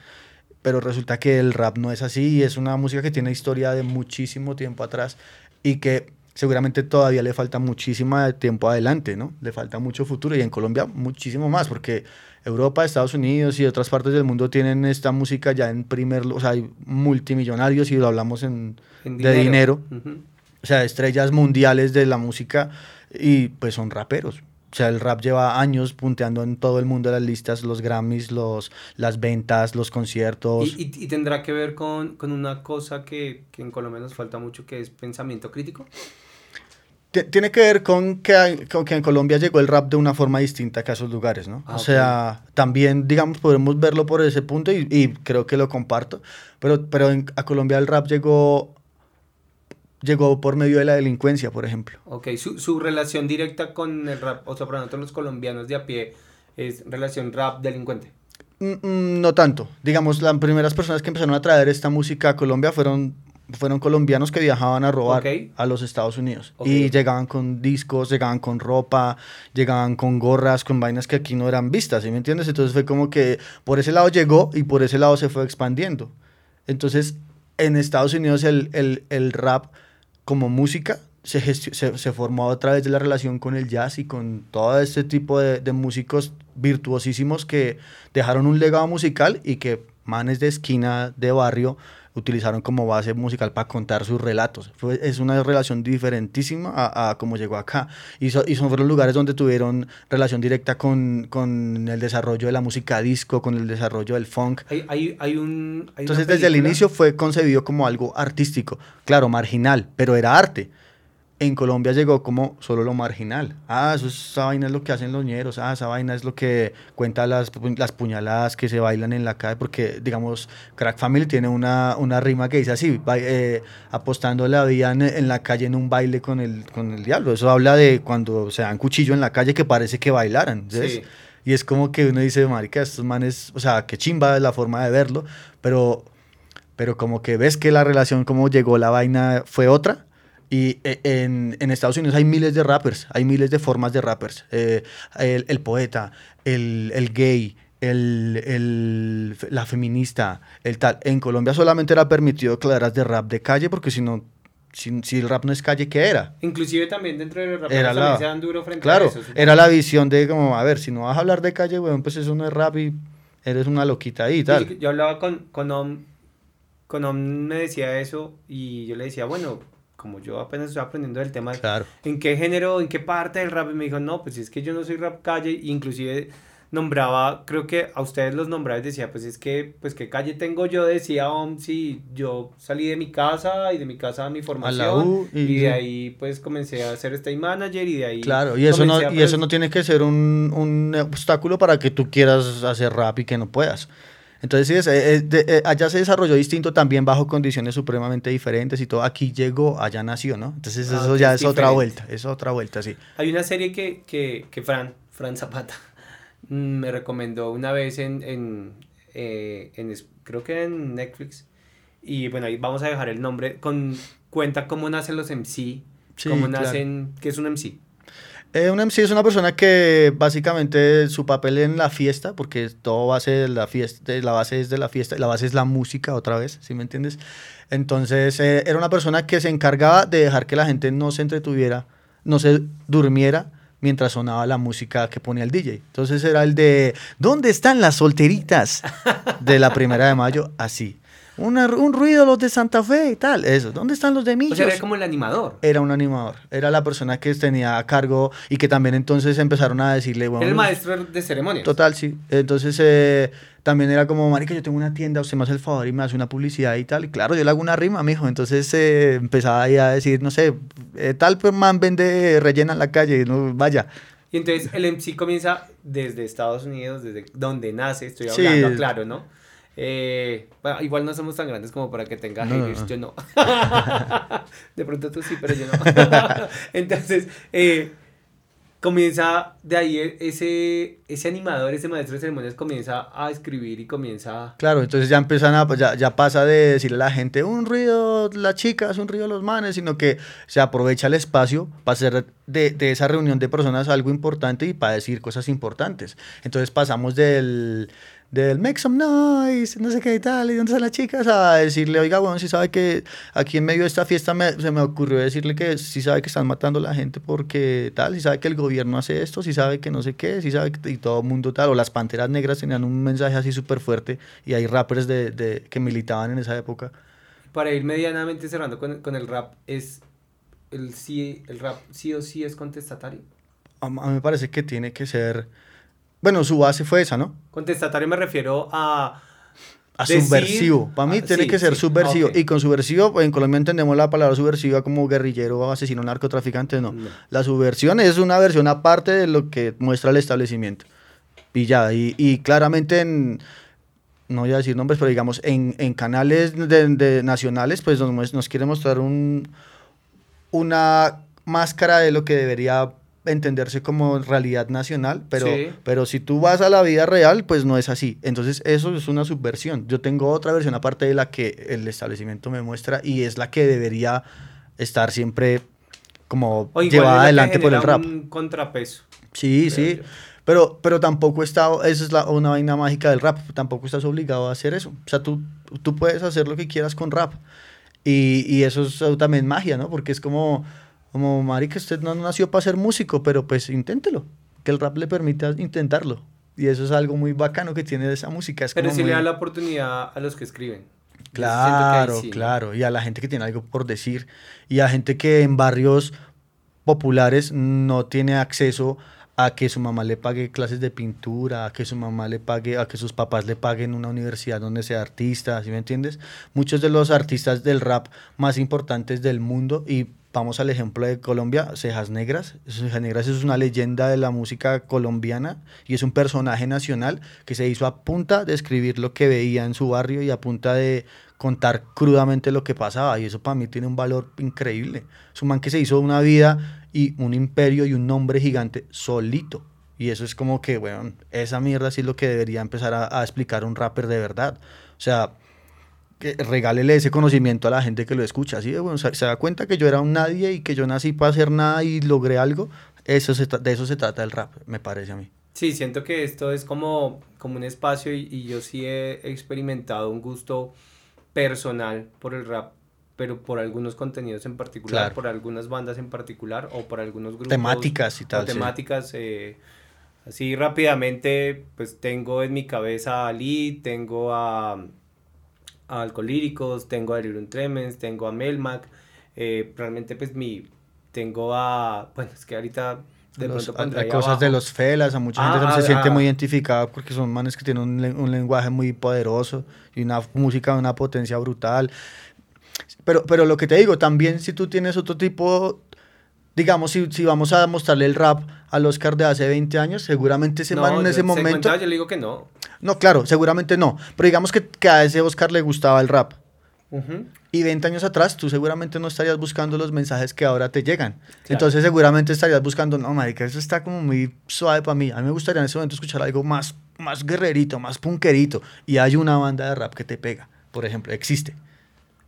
Pero resulta que el rap no es así y es una música que tiene historia de muchísimo tiempo atrás y que seguramente todavía le falta muchísimo tiempo adelante, ¿no? Le falta mucho futuro y en Colombia muchísimo más porque Europa, Estados Unidos y otras partes del mundo tienen esta música ya en primer, o sea, hay multimillonarios y lo hablamos en, En de dinero, o sea, estrellas mundiales de la música y pues son raperos. O sea, el rap lleva años punteando en todo el mundo las listas, los Grammys, los, las ventas, los conciertos. Y, y- y tendrá que ver con, con una cosa que, que en Colombia nos falta mucho, que es pensamiento crítico. Ti- Tiene que ver con que, hay- con que en Colombia llegó el rap de una forma distinta que a esos lugares, ¿no? Ah, o sea, también, digamos, podemos verlo por ese punto y, y creo que lo comparto, pero, pero en- a Colombia el rap llegó, llegó por medio de la delincuencia, por ejemplo. Ok, su, su relación directa con el rap, o sea, para nosotros los colombianos de a pie, es relación rap-delincuente. Mm, mm, No tanto. Digamos, las primeras personas que empezaron a traer esta música a Colombia fueron, fueron colombianos que viajaban a robar a los Estados Unidos. Y llegaban con discos, llegaban con ropa, llegaban con gorras, con vainas que aquí no eran vistas, ¿sí me entiendes? Entonces fue como que por ese lado llegó y por ese lado se fue expandiendo. Entonces, en Estados Unidos el, el, el rap como música se, se, se, formó a través de la relación con el jazz y con todo este tipo de, de, músicos virtuosísimos que dejaron un legado musical y que manes de esquina, de barrio, utilizaron como base musical para contar sus relatos. Fue, es una relación diferentísima a, a cómo llegó acá. Y, so, y, son los lugares donde tuvieron relación directa con, con, el desarrollo de la música disco, con el desarrollo del funk. Hay, hay, hay un, Entonces desde el inicio fue concebido como algo artístico, claro, marginal, pero era arte en Colombia llegó como solo lo marginal. Ah, eso, esa vaina es lo que hacen los ñeros. Ah, esa vaina es lo que cuenta las, las puñaladas que se bailan en la calle. Porque, digamos, Crack Family tiene una, una rima que dice así, eh, apostando la vida en, en, la calle en un baile con el, con el diablo. Eso habla de cuando se dan cuchillo en la calle que parece que bailaran. Sí. Y es como que uno dice, marica, estos manes, o sea, qué chimba la forma de verlo, pero, pero como que ves que la relación, como llegó la vaina, fue otra y eh, en, en, Estados Unidos hay miles de rappers, hay miles de formas de rappers. Eh, el, el, poeta, el, el gay, el, el, la feminista, el tal. En Colombia solamente era permitido que de rap de calle porque si no, si, si, el rap no es calle, ¿qué era? Inclusive también dentro del rap era la, se dan duro frente claro, a eso. era la visión de como, a ver, si no vas a hablar de calle, weón, pues eso no es rap y eres una loquita ahí y tal. Yo, yo hablaba con, con Om, con Om me decía eso y yo le decía, bueno, como yo apenas estoy aprendiendo del tema, claro. ¿en qué género, en qué parte del rap? Y me dijo, no, pues es que yo no soy rap calle, inclusive nombraba, creo que a ustedes los nombraba y decía, pues es que, pues qué calle tengo yo, decía, om, sí, yo salí de mi casa y de mi casa a mi formación U, y, y, de ahí pues comencé a ser stay manager y de ahí... Claro, y eso, no, y eso no tiene que ser un, un obstáculo para que tú quieras hacer rap y que no puedas. Entonces, sí, es, es, de, eh, allá se desarrolló distinto también bajo condiciones supremamente diferentes y todo. Aquí llegó, allá nació, ¿no? Entonces, ah, eso ya es, es otra vuelta, es otra vuelta, sí. Hay una serie que, que, que Fran, Fran Zapata, me recomendó una vez en, en, eh, en, creo que en Netflix. Y bueno, ahí vamos a dejar el nombre. Con, cuenta cómo nacen los MC, sí, cómo nacen, claro. ¿qué es un MC? Eh, un MC es una persona que básicamente su papel en la fiesta, porque todo base de la fiesta, la base es de la fiesta, la base es la música otra vez, ¿sí me entiendes? Entonces eh, era una persona que se encargaba de dejar que la gente no se entretuviera, no se durmiera mientras sonaba la música que ponía el DJ. Entonces era el de ¿Dónde están las solteritas? de la primera de mayo, así. Una, un ruido los de Santa Fe y tal, eso. ¿Dónde están los de Millos? O sea, era como el animador. Era un animador. Era la persona que tenía a cargo y que también entonces empezaron a decirle, bueno... Era el maestro de ceremonias. Total, sí. Entonces eh, también era como, marica, yo tengo una tienda, usted me hace el favor y me hace una publicidad y tal. Y claro, yo le hago una rima, mijo. Entonces eh, empezaba ahí a decir, no sé, eh, tal man vende rellena en la calle, no, vaya. Y entonces el MC comienza desde Estados Unidos, desde donde nace, estoy hablando, sí. claro, ¿no? Eh, bueno, igual no somos tan grandes como para que tenga no, haters, no. yo no. de pronto tú sí, pero yo no. Entonces, eh, comienza de ahí ese, ese animador, ese maestro de ceremonias comienza a escribir y comienza... Claro, entonces ya empiezan a, ya, ya pasa de decirle a la gente, un ruido las chicas, un ruido los manes, sino que se aprovecha el espacio para hacer de, de esa reunión de personas algo importante y para decir cosas importantes. Entonces pasamos del del make some noise, no sé qué y tal, y dónde están las chicas, a decirle, oiga, bueno, si sabe que aquí en medio de esta fiesta me, se me ocurrió decirle que si sabe que están matando a la gente porque tal, si sabe que el gobierno hace esto, si sabe que no sé qué, si sabe que y todo el mundo tal, o las Panteras Negras tenían un mensaje así súper fuerte y hay rappers de, de, que militaban en esa época. Para ir medianamente cerrando con, con el rap, es el, sí, el rap sí o sí es contestatario. A, a mí me parece que tiene que ser bueno, su base fue esa, ¿no? Contestatario me refiero a... A decir, subversivo. Para mí ah, tiene sí, que ser sí, subversivo. Okay. Y con subversivo, en Colombia entendemos la palabra subversiva como guerrillero, asesino, narcotraficante. No. no. La subversión es una versión aparte de lo que muestra el establecimiento. Y ya, y, y claramente en, no voy a decir nombres, pero digamos, en, en canales de, de nacionales, pues nos, nos quiere mostrar un, una máscara de lo que debería entenderse como realidad nacional, pero, sí. pero si tú vas a la vida real, pues no es así. Entonces eso es una subversión. Yo tengo otra versión aparte de la que el establecimiento me muestra y es la que debería estar siempre como llevada adelante por el rap. Un contrapeso. Sí, sí. Yo. Pero, pero tampoco está, esa es la, una vaina mágica del rap, tampoco estás obligado a hacer eso. O sea, tú, tú puedes hacer lo que quieras con rap. Y, y eso es también magia, ¿no? Porque es como Como, marica, usted no nació para ser músico, pero pues inténtelo. Que el rap le permita intentarlo. Y eso es algo muy bacano que tiene esa música. Es Pero como sí le muy- da la oportunidad a los que escriben. Claro, sí. claro. Y a la gente que tiene algo por decir. Y a gente que en barrios populares no tiene acceso a que su mamá le pague clases de pintura, a que su mamá le pague, a que sus papás le paguen una universidad donde sea artista, ¿sí me entiendes? Muchos de los artistas del rap más importantes del mundo y vamos al ejemplo de Colombia, Cejas Negras. Cejas Negras es una leyenda de la música colombiana y es un personaje nacional que se hizo a punta de escribir lo que veía en su barrio y a punta de contar crudamente lo que pasaba y eso para mí tiene un valor increíble. Es un man que se hizo una vida y un imperio y un nombre gigante solito. Y eso es como que, bueno, esa mierda sí es lo que debería empezar a, a explicar un rapper de verdad. O sea, que regálele ese conocimiento a la gente que lo escucha. Así de, bueno, se, se da cuenta que yo era un nadie y que yo nací para hacer nada y logré algo. Eso se de eso se trata el rap, me parece a mí. Sí, siento que esto es como, como un espacio y, y yo sí he experimentado un gusto personal por el rap, pero por algunos contenidos en particular, Claro. por algunas bandas en particular o por algunos grupos. Temáticas y tal. sí. eh, así rápidamente, pues tengo en mi cabeza a Lee, tengo a, a Alcolíricos, tengo a Delirium Tremens, tengo a Melmac. eh, realmente, pues mi. Tengo a. Bueno, es que ahorita. De Los- pronto a- a cosas de abajo. los felas, a mucha Ah, gente ah, se siente ah. muy identificada porque son manes que tienen un, un lenguaje muy poderoso y una música de una potencia brutal. Pero, pero lo que te digo, también si tú tienes otro tipo, digamos, si, si vamos a mostrarle el rap al Oscar de hace 20 años, seguramente ese man en yo- ese se momento... yo le digo que no. No, claro, seguramente no. Pero digamos que, que a ese Oscar le gustaba el rap. Y 20 años atrás, tú seguramente no estarías buscando los mensajes que ahora te llegan. Claro. Entonces, seguramente estarías buscando, no, marica, eso está como muy suave para mí. A mí me gustaría en ese momento escuchar algo más, más guerrerito, más punquerito. Y hay una banda de rap que te pega, por ejemplo, existe.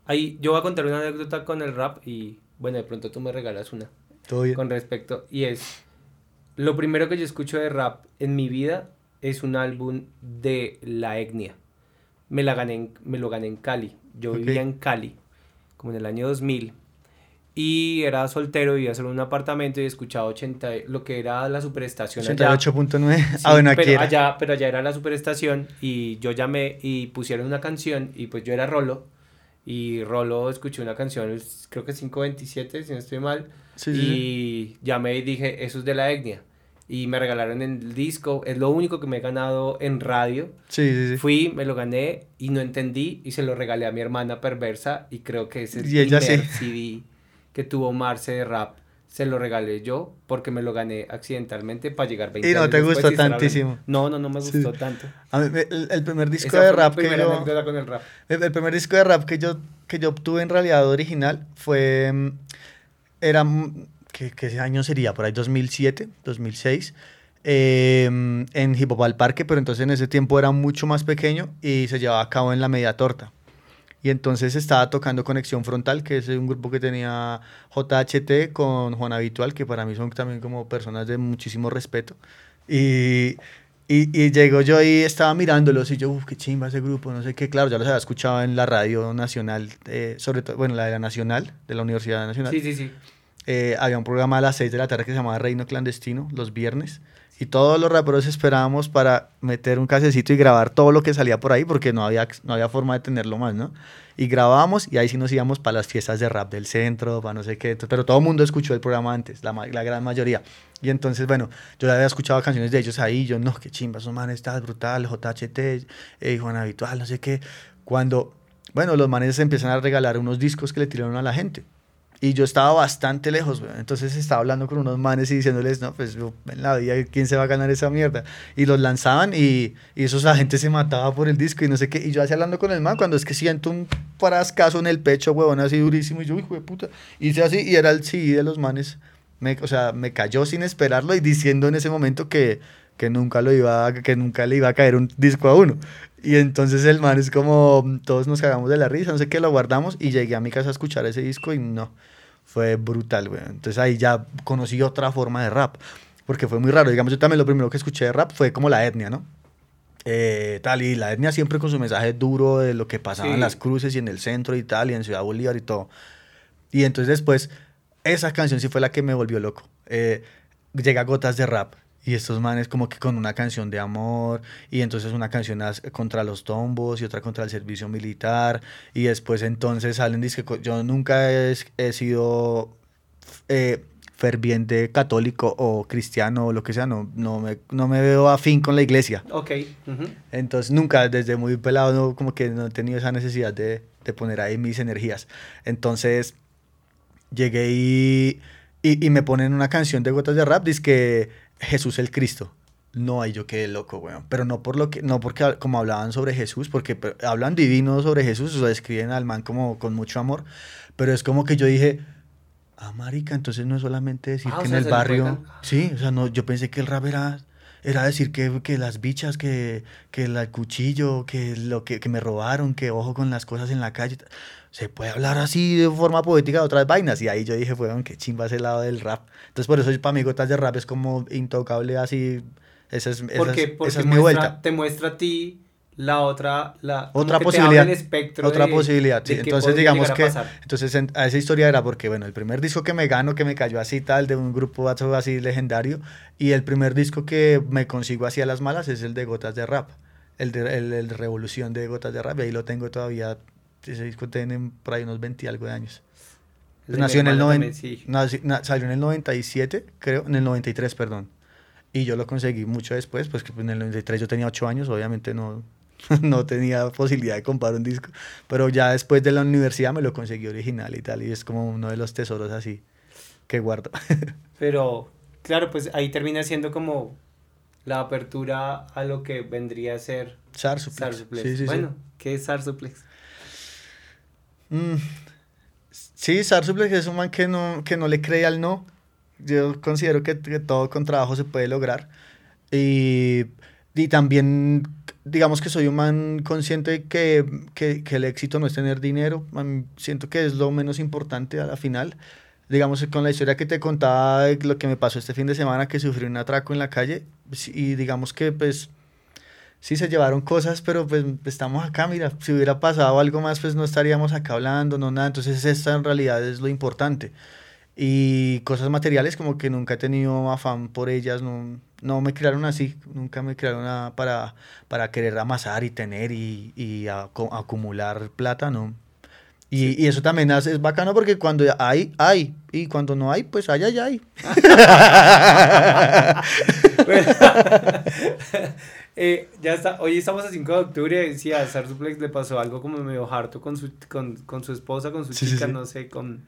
Ahí yo voy a contar una anécdota con el rap y bueno, de pronto tú me regalas una Todo bien. con respecto. Y es, lo primero que yo escucho de rap en mi vida es un álbum de La Etnia. Me, la gané en- me lo gané en Cali. Yo vivía en Cali, como en el año 2000. Y era soltero, vivía solo en un apartamento y escuchaba 80, lo que era la superestación allá. 88.9. Sí, ah, bueno, aquí pero era. allá, pero allá era la superestación y yo llamé y pusieron una canción y pues yo era Rolo y Rolo escuché una canción, creo que 527 si no estoy mal Sí, sí, sí. y llamé y dije eso es de la etnia y me regalaron el disco, es lo único que me he ganado en radio. Sí, sí, sí. Fui, me lo gané y no entendí y se lo regalé a mi hermana perversa y creo que ese es ella primer sí. CD que tuvo Marce de rap. Se lo regalé yo porque me lo gané accidentalmente para llegar 20 Y no años te gustó tantísimo. No, no, no me Sí. gustó tanto. A mí el, el primer disco Esa de rap que yo... con el rap. El, el primer disco de rap que yo, que yo obtuve en realidad original fue. mm, Era. ¿Qué, qué año sería? Por ahí 2007, 2006. eh, en Hip Hop al Parque, pero entonces en ese tiempo era mucho más pequeño y se llevaba a cabo en la Media Torta. Y entonces estaba tocando Conexión Frontal, que es un grupo que tenía JHT con Juan Habitual, que para mí son también como personas de muchísimo respeto. Y, y, y llego yo y estaba mirándolos y yo, uff, qué chimba ese grupo, no sé qué. Claro, ya los había escuchado en la radio nacional, eh, sobre todo, bueno, la de la Nacional, de la Universidad Nacional. Sí, sí, sí. Eh, había un programa a las 6 de la tarde que se llamaba Reino Clandestino, los viernes. Y todos los raperos esperábamos para meter un casecito y grabar todo lo que salía por ahí, porque no había, no había forma de tenerlo más, ¿no? Y grabábamos y ahí sí nos íbamos para las fiestas de rap del centro, para no sé qué. Pero todo el mundo escuchó el programa antes, la, gran mayoría. Y entonces, bueno, yo ya había escuchado canciones de ellos ahí, yo, no, qué chimba, esos manes, estás brutal, JHT, eh, Juan Habitual, no sé qué. Cuando, bueno, los manes empiezan a regalar unos discos que le tiraron a la gente. Y yo estaba bastante lejos. Entonces estaba hablando con unos manes y diciéndoles, no, pues yo, en la vida, ¿quién se va a ganar esa mierda? Y los lanzaban y, y esos la gente se mataba por el disco y no sé qué. Y yo así hablando con el man, cuando es que siento un frascazo en el pecho, huevón, así durísimo. Y yo, hijo de puta. Hice así y era el CD de los manes. Me, o sea, me cayó sin esperarlo y diciendo en ese momento que, que nunca lo iba que nunca le iba a caer un disco a uno. Y entonces el man es como, todos nos cagamos de la risa, no sé qué, lo guardamos y llegué a mi casa a escuchar ese disco y no, fue brutal, güey. Entonces ahí ya conocí otra forma de rap, porque fue muy raro. Digamos, yo también lo primero que escuché de rap fue como la etnia, ¿no? Eh, tal, y la etnia siempre con su mensaje duro de lo que pasaba en las cruces y en el centro y tal, y en Ciudad Bolívar y todo. Y entonces después esa canción sí fue la que me volvió loco. Eh, llega Gotas de Rap. Y estos manes como que con una canción de amor y entonces una canción contra los tombos y otra contra el servicio militar y después entonces salen co- yo nunca he, he sido eh, ferviente católico o cristiano o lo que sea, no, no, me, no me veo afín con la iglesia. Ok. ujú. Entonces nunca, desde muy pelado, no, como que no he tenido esa necesidad de, de poner ahí mis energías. Entonces llegué y, y, y me ponen una canción de Gotas de Rap, dice que Jesús el Cristo. No, ahí yo quedé loco, weón. Pero no por lo que, no porque como hablaban sobre Jesús, porque hablan divino sobre Jesús, o sea, describen al man como con mucho amor. Pero es como que yo dije, ah, marica, entonces no es solamente decir Ah, que en el barrio. Sí, o sea, no, yo pensé que el rap era, era decir que, que las bichas, que, que el cuchillo, que lo que, que me robaron, que ojo con las cosas en la calle. Se puede hablar así de forma poética de otras vainas. Y ahí yo dije, weón, qué chimba ese lado del rap. Entonces, por eso para mí Gotas de Rap es como intocable así. Esa es, esa es- Porque, esa porque es mi muestra- vuelta. te muestra a ti la otra, la, Otra posibilidad. espectro Otra de- posibilidad, sí. Entonces, digamos que. a. Entonces, en- a esa historia era porque, bueno, el primer disco que me gano, que me cayó así tal, de un grupo así legendario, y el primer disco que me consigo así a las malas es el de Gotas de Rap. El de, el, el Revolución de Gotas de Rap, y ahí lo tengo todavía. Ese disco tiene por ahí unos 20 y algo de años. Mi nació en el hermano 90, también, sí. nací- na- salió en el 97, creo, en el 93, perdón. Y yo lo conseguí mucho después, pues que en el 93 yo tenía 8 años, obviamente no, no tenía posibilidad de comprar un disco, pero ya después de la universidad me lo conseguí original y tal, y es como uno de los tesoros así que guardo. Pero, claro, pues ahí termina siendo como la apertura a lo que vendría a ser Sarsuplex. Sarsuplex. Sí, sí, sí. bueno, ¿qué es Sarsuplex? Mm, Sí, Sarsuplex es un man que no, que no le cree al no. Yo considero que, que todo con trabajo se puede lograr. Y, y también, digamos que soy un man consciente que, que, que el éxito no es tener dinero. Siento que es lo menos importante a la final. Digamos, con la historia que te contaba de lo que me pasó este fin de semana, que sufrí un atraco en la calle. Y digamos que, pues, sí se llevaron cosas, pero pues estamos acá, mira, si hubiera pasado algo más, pues no estaríamos acá hablando, no nada, entonces esta en realidad es lo importante. Y cosas materiales como que nunca he tenido afán por ellas, no, no me crearon así, nunca me crearon a- para, para querer amasar y tener y, y acu- acumular plata, no. Y, y eso también hace- es bacano porque cuando hay, hay, y cuando no hay, pues hay, hay, hay. Bueno, eh, ya está. Hoy estamos a 5 de octubre. Sí, a Sarsuplex le pasó algo como medio harto con su, con, con su esposa, con su Sí, chica, sí. no sé, con,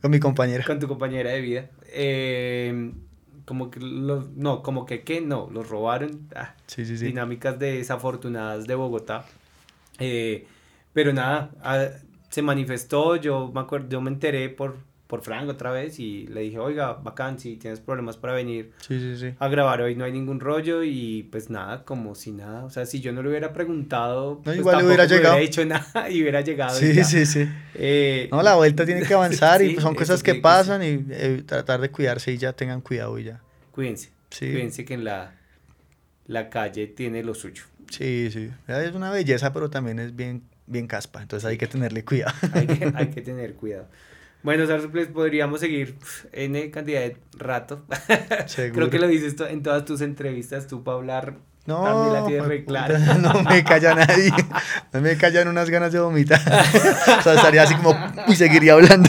Con mi compañera. con tu compañera de vida. Eh, como que los, no, como que qué, no, los robaron. Ah, Sí, sí, sí. dinámicas de desafortunadas de Bogotá. Eh, pero nada, ah, se manifestó, yo me acuerdo, yo me enteré por, por Frank otra vez y le dije, oiga, bacán, si tienes problemas para venir Sí, sí, sí. a grabar hoy no hay ningún rollo y pues nada, como si nada, o sea, si yo no le hubiera preguntado, pues igual tampoco hubiera llegado. hecho nada y hubiera llegado. Sí, ya. sí, sí. Eh, No, la vuelta tiene que avanzar y pues, son cosas que pasan y eh, tratar de cuidarse y ya tengan cuidado y ya. Cuídense, Sí. cuídense que en la, la calle tiene lo suyo. Sí, sí. Es una belleza, pero también es bien, bien caspa, entonces hay que tenerle cuidado. hay que, hay que tener cuidado. Bueno, Sarsuplex, podríamos seguir pf, N cantidad de rato. Seguro. Creo que lo dices en todas tus entrevistas, tú para hablar No, la tienes clara. no me calla nadie. No me callan unas ganas de vomitar. o sea, estaría así como y seguiría hablando.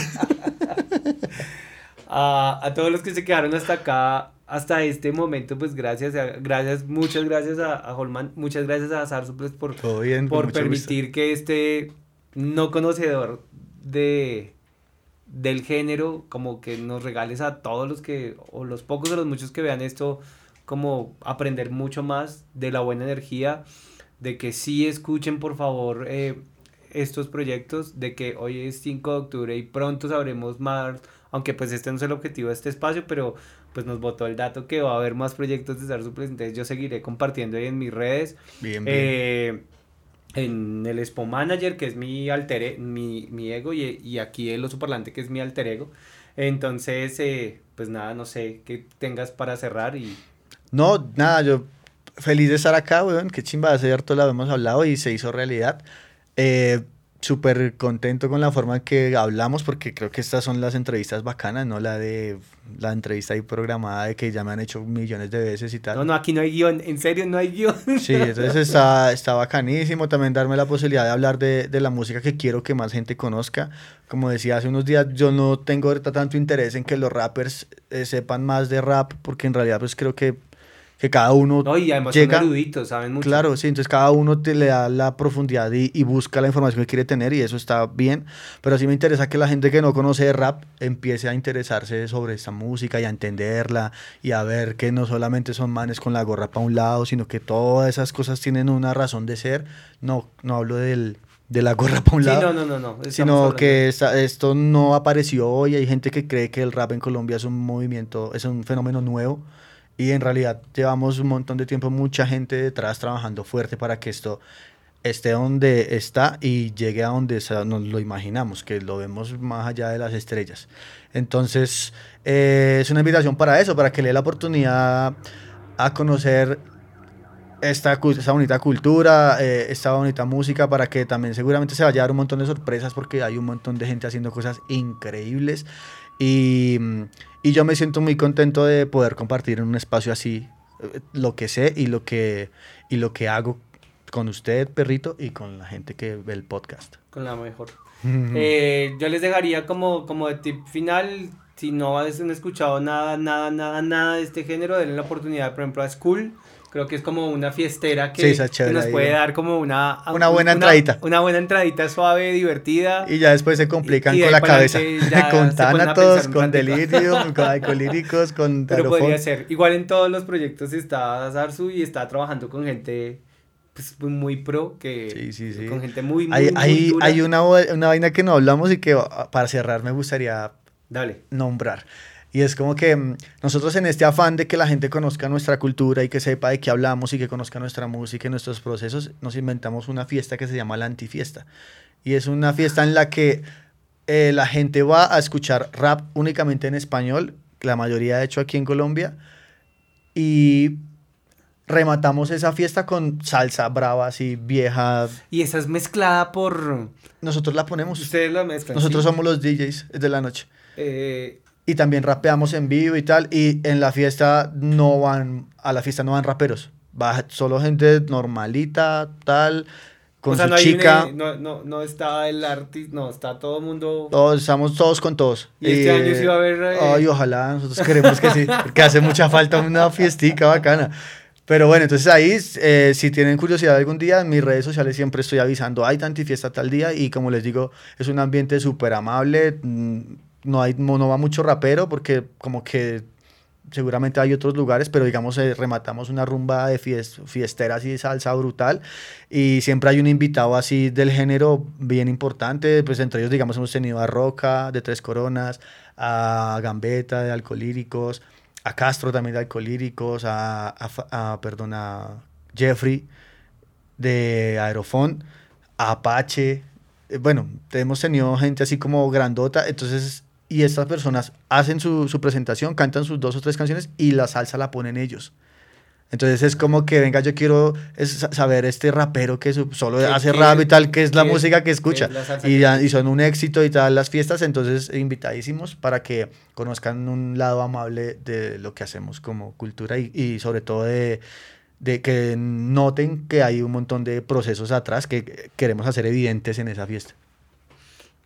A, a todos los que se quedaron hasta acá, hasta este momento, pues gracias, a- gracias, muchas gracias a, a Holman, muchas gracias a Sarsuplex por, bien, por mucho gusto. permitir que este no conocedor de del género como que nos regales a todos los que o los pocos o los muchos que vean esto como aprender mucho más de la buena energía de que sí escuchen por favor eh, estos proyectos de que hoy es 5 de octubre y pronto sabremos más aunque pues este no es el objetivo de este espacio pero pues nos botó el dato que va a haber más proyectos de Sarsuplex entonces yo seguiré compartiendo ahí en mis redes Bien, bien. eh, en el Expo Manager, que es mi alter e- mi, mi ego, y, y aquí el oso parlante, que es mi alter ego. Entonces, eh, pues nada, no sé qué tengas para cerrar y No, nada, yo feliz de estar acá, weón. Qué chimba, hace harto la hemos hablado y se hizo realidad. Eh, súper contento con la forma en que hablamos porque creo que estas son las entrevistas bacanas, no la de la entrevista ahí programada de que ya me han hecho millones de veces y tal. No, no, aquí no hay guion, en serio no hay guion. Sí, entonces está, está bacanísimo también darme la posibilidad de hablar de, de la música que quiero que más gente conozca. Como decía hace unos días, yo no tengo ahorita tanto interés en que los rappers eh, sepan más de rap porque en realidad pues creo que que cada uno No, y además llega, son eruditos, saben mucho. Claro, sí, entonces cada uno te le da la profundidad y, y busca la información que quiere tener y eso está bien, pero sí me interesa que la gente que no conoce rap empiece a interesarse sobre esta música y a entenderla y a ver que no solamente son manes con la gorra para un lado, sino que todas esas cosas tienen una razón de ser. No, no hablo del, de la gorra para un Sí, lado. no, no, no, Sino hablando- que esta- esto no apareció hoy. Hay gente que cree que el rap en Colombia es un movimiento, es un fenómeno nuevo. Y en realidad llevamos un montón de tiempo, mucha gente detrás trabajando fuerte para que esto esté donde está y llegue a donde nos lo imaginamos, que lo vemos más allá de las estrellas. Entonces, eh, es una invitación para eso, para que le dé la oportunidad a conocer esta, esta bonita cultura, eh, esta bonita música, para que también seguramente se vaya a dar un montón de sorpresas porque hay un montón de gente haciendo cosas increíbles. Y, y yo me siento muy contento de poder compartir en un espacio así eh, lo que sé y lo que, y lo que hago con usted, perrito, y con la gente que ve el podcast. Con la mejor. Eh, yo les dejaría como, como de tip final, si no han escuchado nada, nada, nada, nada de este género, denle la oportunidad, por ejemplo, a School. Creo que es como una fiestera que, Sí, nos puede dar como una... Una buena entradita. Una buena entradita suave, divertida. Y ya después se complican Y con la cabeza. con un con. Delirium, con alcohólicos, con Pero podría ser. Igual en todos los proyectos está Sarsu y está trabajando con gente pues, muy pro, que Sí, sí, sí. con gente muy, muy, Hay, muy hay, dura. hay una, una vaina que no hablamos y que para cerrar me gustaría Dale. nombrar. Y es como que mm, nosotros en este afán de que la gente conozca nuestra cultura y que sepa de qué hablamos y que conozca nuestra música y nuestros procesos, nos inventamos una fiesta que se llama la antifiesta. Y es una fiesta en la que eh, la gente va a escuchar rap únicamente en español, la mayoría de hecho aquí en Colombia, y rematamos esa fiesta con salsa brava, así vieja. Y esa es mezclada por... Nosotros la ponemos. Ustedes la mezclan. Nosotros sí. somos los DJs de la noche. Eh, Y también rapeamos en vivo y tal. Y en la fiesta no van, a la fiesta no van raperos. Va solo gente normalita, tal, con o sea, su no, hay chica. una- no, no, no está el artista, no, está todo el mundo... Todos, estamos todos con todos. Y este año sí va a haber, eh, Ay, ojalá, nosotros queremos que sí, porque hace mucha falta una fiestica bacana. Pero bueno, entonces ahí, eh, si tienen curiosidad algún día, en mis redes sociales siempre estoy avisando, hay tantifiesta tal día, y como les digo, es un ambiente súper amable, mm, no, hay, no va mucho rapero, porque como que seguramente hay otros lugares, pero digamos, eh, rematamos una rumba de fies- fiestera así salsa brutal y siempre hay un invitado así del género bien importante, pues entre ellos, digamos, hemos tenido a Roca de Tres Coronas, a Gambetta de Alcolíricos, a Castro también de Alcolíricos, a, a, a, perdón, a Jeffrey de Aerofón, a Apache, eh, bueno, hemos tenido gente así como grandota, entonces, y estas personas hacen su, su presentación, cantan sus dos o tres canciones y la salsa la ponen ellos. Entonces es como que, venga, yo quiero saber este rapero que solo ¿Qué- hace rap y tal, que es la música que escucha. es Y, que- y son un éxito y tal las fiestas, entonces invitadísimos para que conozcan un lado amable de lo que hacemos como cultura y, y sobre todo de, de que noten que hay un montón de procesos atrás que queremos hacer evidentes en esa fiesta.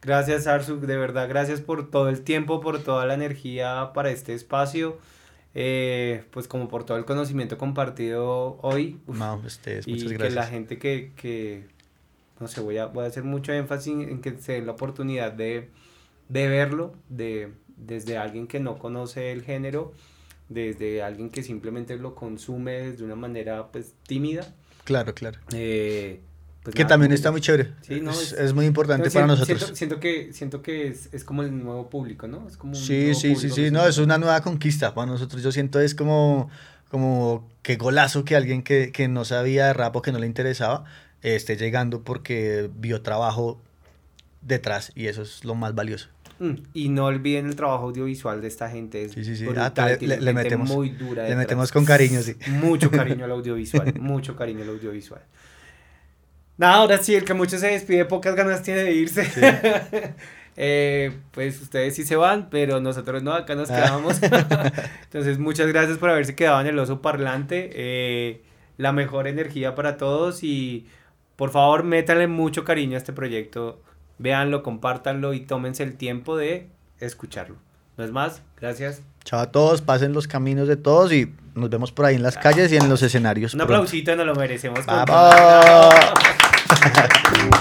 Gracias, Arzu, de verdad, gracias por todo el tiempo, por toda la energía para este espacio, eh, pues como por todo el conocimiento compartido hoy. Uf, No, ustedes, y muchas que gracias. la gente que, que, no sé, voy a, voy a hacer mucho énfasis en que se den la oportunidad de, de verlo, de, desde alguien que no conoce el género, desde alguien que simplemente lo consume de una manera pues tímida. Claro, claro. eh, pues que nada, también está que- muy chévere. Sí, no, es, es- muy importante para siento- nosotros. Siento, siento que, siento que es, es como el nuevo público, ¿no? Es como Sí, sí, sí, sí, que no, es una nueva conquista para nosotros. Yo siento es como, como qué golazo que alguien que, que no sabía de rap o que no le interesaba eh, esté llegando porque vio trabajo detrás y eso es lo más valioso. Mm, Y no olviden el trabajo audiovisual de esta gente. Es Sí, sí, sí. brutal, Ah, le- le- le metemos- muy dura Le detrás. metemos con cariño, sí. Mucho cariño al audiovisual, mucho cariño al audiovisual. Nada, ahora sí, el que mucho se despide, pocas ganas tiene de irse. Eh, pues ustedes sí se van, pero nosotros no, acá nos ah. quedamos. Entonces, muchas gracias por haberse quedado en el oso parlante. Eh, la mejor energía para todos y por favor, métanle mucho cariño a este proyecto. Véanlo, compártanlo y tómense el tiempo de escucharlo. No es más, gracias. Chao a todos, pasen los caminos de todos y nos vemos por ahí en las calles y en los escenarios. Un aplausito, nos lo merecemos. Obrigado.